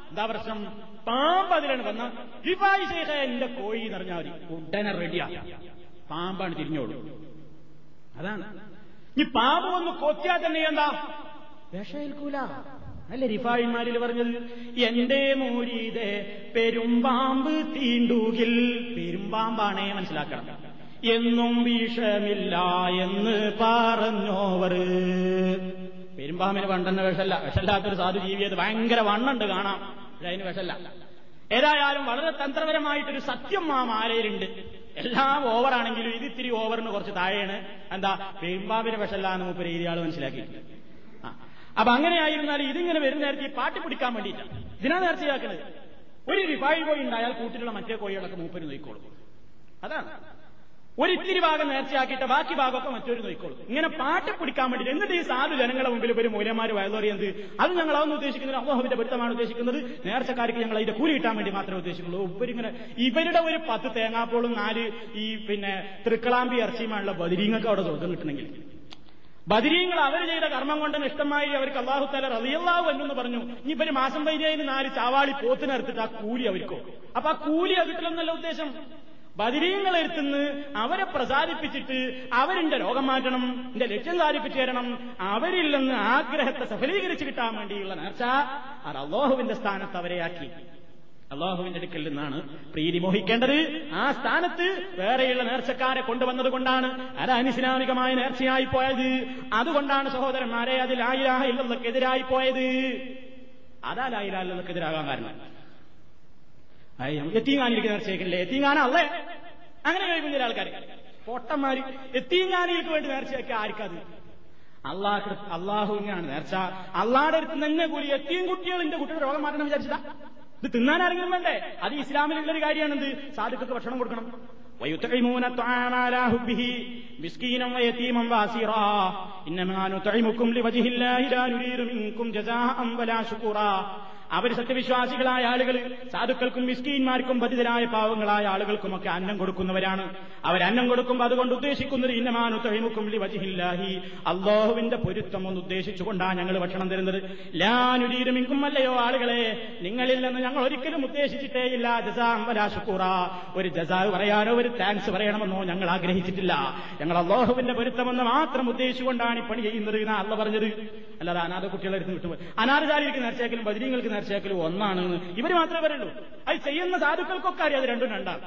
എന്താ പ്രശ്നം? പാമ്പ് അതിലാണ് വന്ന റിഫായി ഷെയ്ഖ എന്റെ കോഴി എന്ന് പറഞ്ഞാൽ മതി. ഉടനെ റെഡിയാ പാമ്പാണ് തിരിഞ്ഞോളൂ. അതാണ്. ഈ പാമ്പ് ഒന്ന് കൊത്തിയാൽ തന്നെ എന്താ? വിഷയിൽക്കൂല അല്ല റിഫായിമാരിൽ പറഞ്ഞത്? എന്റെ മൂരീതെ പെരുമ്പാമ്പ് തീണ്ടൂകിൽ. പെരുമ്പാമ്പാണേ മനസ്സിലാക്കണം. എന്നും വിഷമില്ല എന്ന് പറഞ്ഞോവർ. പെരുമ്പാമ്പിന് വണ്ടെന്ന വിഷല്ല വിഷല്ലാത്തൊരു സാധു ജീവിയത് ഭയങ്കര വണ്ണുണ്ട് കാണാം. അതിന് വിഷല്ല ഏതായാലും വളരെ തന്ത്രപരമായിട്ടൊരു സത്യം ആ മാലയിലുണ്ട്. എല്ലാം ഓവറാണെങ്കിലും ഇത് ഇത്തിരി ഓവറിന് കുറച്ച് താഴെയാണ്. എന്താ? പെരുമ്പാമ്പിന് വിഷല്ല എന്ന് മൂപ്പര് ഏരിയ ആൾ മനസ്സിലാക്കി അപ്പൊ അങ്ങനെയായിരുന്നാൽ ഇതിങ്ങനെ വരുന്ന നേരത്തെ ഈ പാട്ടി പിടിക്കാൻ വേണ്ടിയിട്ടാണ് ഇതിനാ നേർച്ചയാക്കുന്നത് ഒരു റിഫായി കോഴി ഉണ്ടായാൽ കൂട്ടിലുള്ള മറ്റേ കോഴികളൊക്കെ മൂപ്പര് നോക്കിക്കോളും. അതാണ്. ഒരിത്തിരി ഭാഗം നേർച്ചയാക്കിയിട്ട് ബാക്കി ഭാഗമൊക്കെ മറ്റൊരു നോക്കിക്കോളൂ. ഇങ്ങനെ പാട്ട് പിടിക്കാൻ വേണ്ടി എന്നിട്ട് ഈ സാധു ജനങ്ങളുടെ മുമ്പിൽ ഒരു മൂലമാര് വയലോറിയത് അത് ഞങ്ങൾ അതൊന്നും ഉദ്ദേശിക്കുന്നത് അള്ളാഹുവിന്റെ പൊരുത്തമാണ് ഉദ്ദേശിക്കുന്നത്. നേർച്ചക്കാർക്ക് ഞങ്ങൾ അതിന്റെ കൂലി കിട്ടാൻ വേണ്ടി മാത്രമേ ഉദ്ദേശിക്കുള്ളൂ. ഇവരിങ്ങനെ ഇവരുടെ ഒരു പത്ത് തേങ്ങാപ്പോളും നാല് ഈ പിന്നെ തൃക്കളാമ്പി ഇറച്ചിയുമായുള്ള ബദിരീങ്ങൾക്ക് അവിടെ സ്വർഗം കിട്ടണമെങ്കിൽ. ബദിരീങ്ങൾ അവർ ചെയ്ത കർമ്മം കൊണ്ട് ഇഷ്ടമായി അവർക്ക് അള്ളാഹു തല റലിയല്ലാഹു എന്നു പറഞ്ഞു. ഇനി ഇവർ മാസം വൈദ്യയിൽ നാല് ചാവാളി പോത്തിനെടുത്തിട്ട് ആ കൂലി അവർക്കോ അപ്പൊ ആ കൂലി അത് കിട്ടില്ലെന്നല്ല ഉദ്ദേശം? ബദിരീങ്ങളെ എടുത്തുനിന്ന് അവരെ പ്രസാദിപ്പിച്ചിട്ട് അവരിന്റെ രോഗം മാറ്റണം എന്റെ ലക്ഷ്യം സാധിപ്പിച്ചു തരണം. അവരിൽ നിന്ന് ആഗ്രഹത്തെ സഫലീകരിച്ചു കിട്ടാൻ വേണ്ടിയുള്ള നേർച്ച അത് അള്ളാഹുവിന്റെ സ്ഥാനത്ത് അവരെയാക്കി അള്ളാഹുവിന്റെ അടുക്കൽ നിന്നാണ് പ്രീതി മോഹിക്കേണ്ടത്. ആ സ്ഥാനത്ത് വേറെയുള്ള നേർച്ചക്കാരെ കൊണ്ടുവന്നത് കൊണ്ടാണ് അത് അനിസ്ലാമികമായ നേർച്ചയായി പോയത്. അതുകൊണ്ടാണ് സഹോദരന്മാരെ അതിൽ ആയിരാഹ ഇല്ലെന്നൊക്കെതിരായി പോയത്. അതാ ലായിലാല്ലെന്നൊക്കെതിരാകാൻ കാരണം. എത്തീങ്ങാനിലേക്ക് നേർച്ചയാക്കില്ലേ എത്തീങ്ങാന അല്ലേ അങ്ങനെ കഴിക്കും ചില ആൾക്കാർ പൊട്ടന്മാര് എത്തീങ്ങാനിലേക്ക് വേണ്ടി നേർച്ചയാക്കി ആർക്കത് അള്ളാഹ് അള്ളാഹുവിനാണ് നേർച്ച അള്ളാടെ അടുത്ത് തന്നെ കൂടി എത്തിയും കുട്ടികൾ എന്റെ കുട്ടിയുടെ രോഗം മാറ്റണം വിചാരിച്ചതാ ഇത് തിന്നാൻ ആരെങ്കിലും വേണ്ടേ അത് ഇസ്ലാമിലുള്ള ഒരു കാര്യമാണെന്ത് സാധുക്കൾക്ക് ഭക്ഷണം കൊടുക്കണം ويطعمون الطعام على حبه مسكينا ويتيما واسيرا انما نطعمكم لوجه الله لا نريد منكم جزاء ولا شكورا അവർ സത്യവിശ്വാസികളായ ആളുകൾ സാധുക്കൾക്കും മിസ്കീന്മാർക്കും ബധിതരായ പാവങ്ങളായ ആളുകൾക്കുമൊക്കെ അന്നം കൊടുക്കുന്നവരാണ്. അവർ അന്നം കൊടുക്കുമ്പോൾ അതുകൊണ്ട് ഉദ്ദേശിക്കുന്നത് ഇന്നമാനു തൊഴിമുക്കും വജിഹില്ലാഹി. അള്ളാഹുവിന്റെ പൊരുത്തം ഒന്ന് ഉദ്ദേശിച്ചുകൊണ്ടാണ് ഞങ്ങൾ ഭക്ഷണം തരുന്നത്. ലാനുരീരുമിങ്കും അല്ലയോ ആളുകളെ നിങ്ങളിൽ നിന്ന് ഞങ്ങൾ ഒരിക്കലും ഉദ്ദേശിച്ചിട്ടേ ഇല്ല. ഒരു ജസാവ് പറയാനോ ഒരു താങ്ക്സ് പറയണമെന്നോ ഞങ്ങൾ ആഗ്രഹിച്ചിട്ടില്ല. ഞങ്ങൾ അള്ളാഹുവിന്റെ പൊരുത്തമെന്ന് മാത്രം ഉദ്ദേശിച്ചുകൊണ്ടാണ് ഈ പണി ചെയ്യുന്നത് എന്നാ അല്ല പറഞ്ഞത്. അല്ലാതെ അനാഥ കുട്ടികളെ എടുത്ത് വിട്ടുപോയി അനാഥകാരികൾക്ക് നേർച്ചയാക്കലും ബദിരീങ്ങൾക്ക് നേർച്ചയാക്കലും ഒന്നാണെന്ന് ഇവർ മാത്രമേ പറയുള്ളൂ. അത് ചെയ്യുന്ന സാധുക്കൾക്കൊക്കെ അറിയാം അത് രണ്ടും രണ്ടാണ്.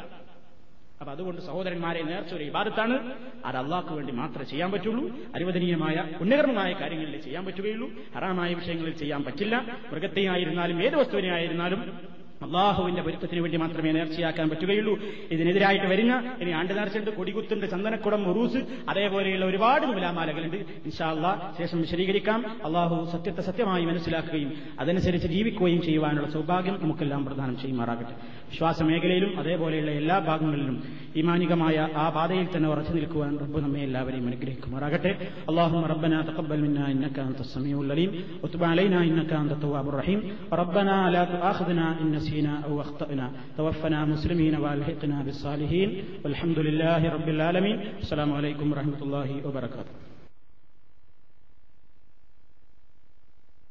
അപ്പൊ അതുകൊണ്ട് സഹോദരന്മാരെ നേർച്ച ഒരു ഇബാദത്താണ്. അത് അള്ളാഹ്ക്ക് വേണ്ടി മാത്രമേ ചെയ്യാൻ പറ്റുള്ളൂ. അനുവദനീയമായ പുണ്യകർമ്മമായ കാര്യങ്ങളിൽ ചെയ്യാൻ പറ്റുകയുള്ളൂ. ഹറാമായ വിഷയങ്ങളിൽ ചെയ്യാൻ പറ്റില്ല. മൃഗത്തെയായിരുന്നാലും ഏത് വസ്തുവിനെ ആയിരുന്നാലും അള്ളാഹുവിന്റെ പൊരുത്തത്തിന് വേണ്ടി മാത്രമേ നേർച്ചയാക്കാൻ പറ്റുകയുള്ളൂ. ഇതിനെതിരായിട്ട് വരുന്ന ഇനി ആണ്ട് നേർച്ചയുണ്ട് കൊടികുത്തുണ്ട് ചന്ദനക്കുടം മുറൂസ് അതേപോലെയുള്ള ഒരുപാട് മുലാമാലകളുണ്ട് ഇൻഷാല്ല ശേഷം വിശദീകരിക്കാം. അള്ളാഹു സത്യത്തെ സത്യമായി മനസ്സിലാക്കുകയും അതനുസരിച്ച് ജീവിക്കുകയും ചെയ്യുവാനുള്ള സൗഭാഗ്യം നമുക്കെല്ലാം പ്രദാനം ചെയ്യുമാറാകട്ടെ. വിശ്വാസ മേഖലയിലും അതേപോലെയുള്ള എല്ലാ ഭാഗങ്ങളിലും ഈമാനികമായ ആ പാതയിൽ തന്നെ ഉറച്ചു നിൽക്കുവാൻ റബ്ബ് നമ്മെ എല്ലാവരെയും അനുഗ്രഹിക്കുമാറാകട്ടെ അള്ളാഹു ربنا تقبل منا انك انت السميع العليم وتب علينا انك انت التواب الرحيم ربنا لا تؤاخذنا ان نسينا او اخطانا توفنا مسلمين والحقنا بالصالحين والحمد لله رب العالمين السلام عليكم ورحمه الله وبركاته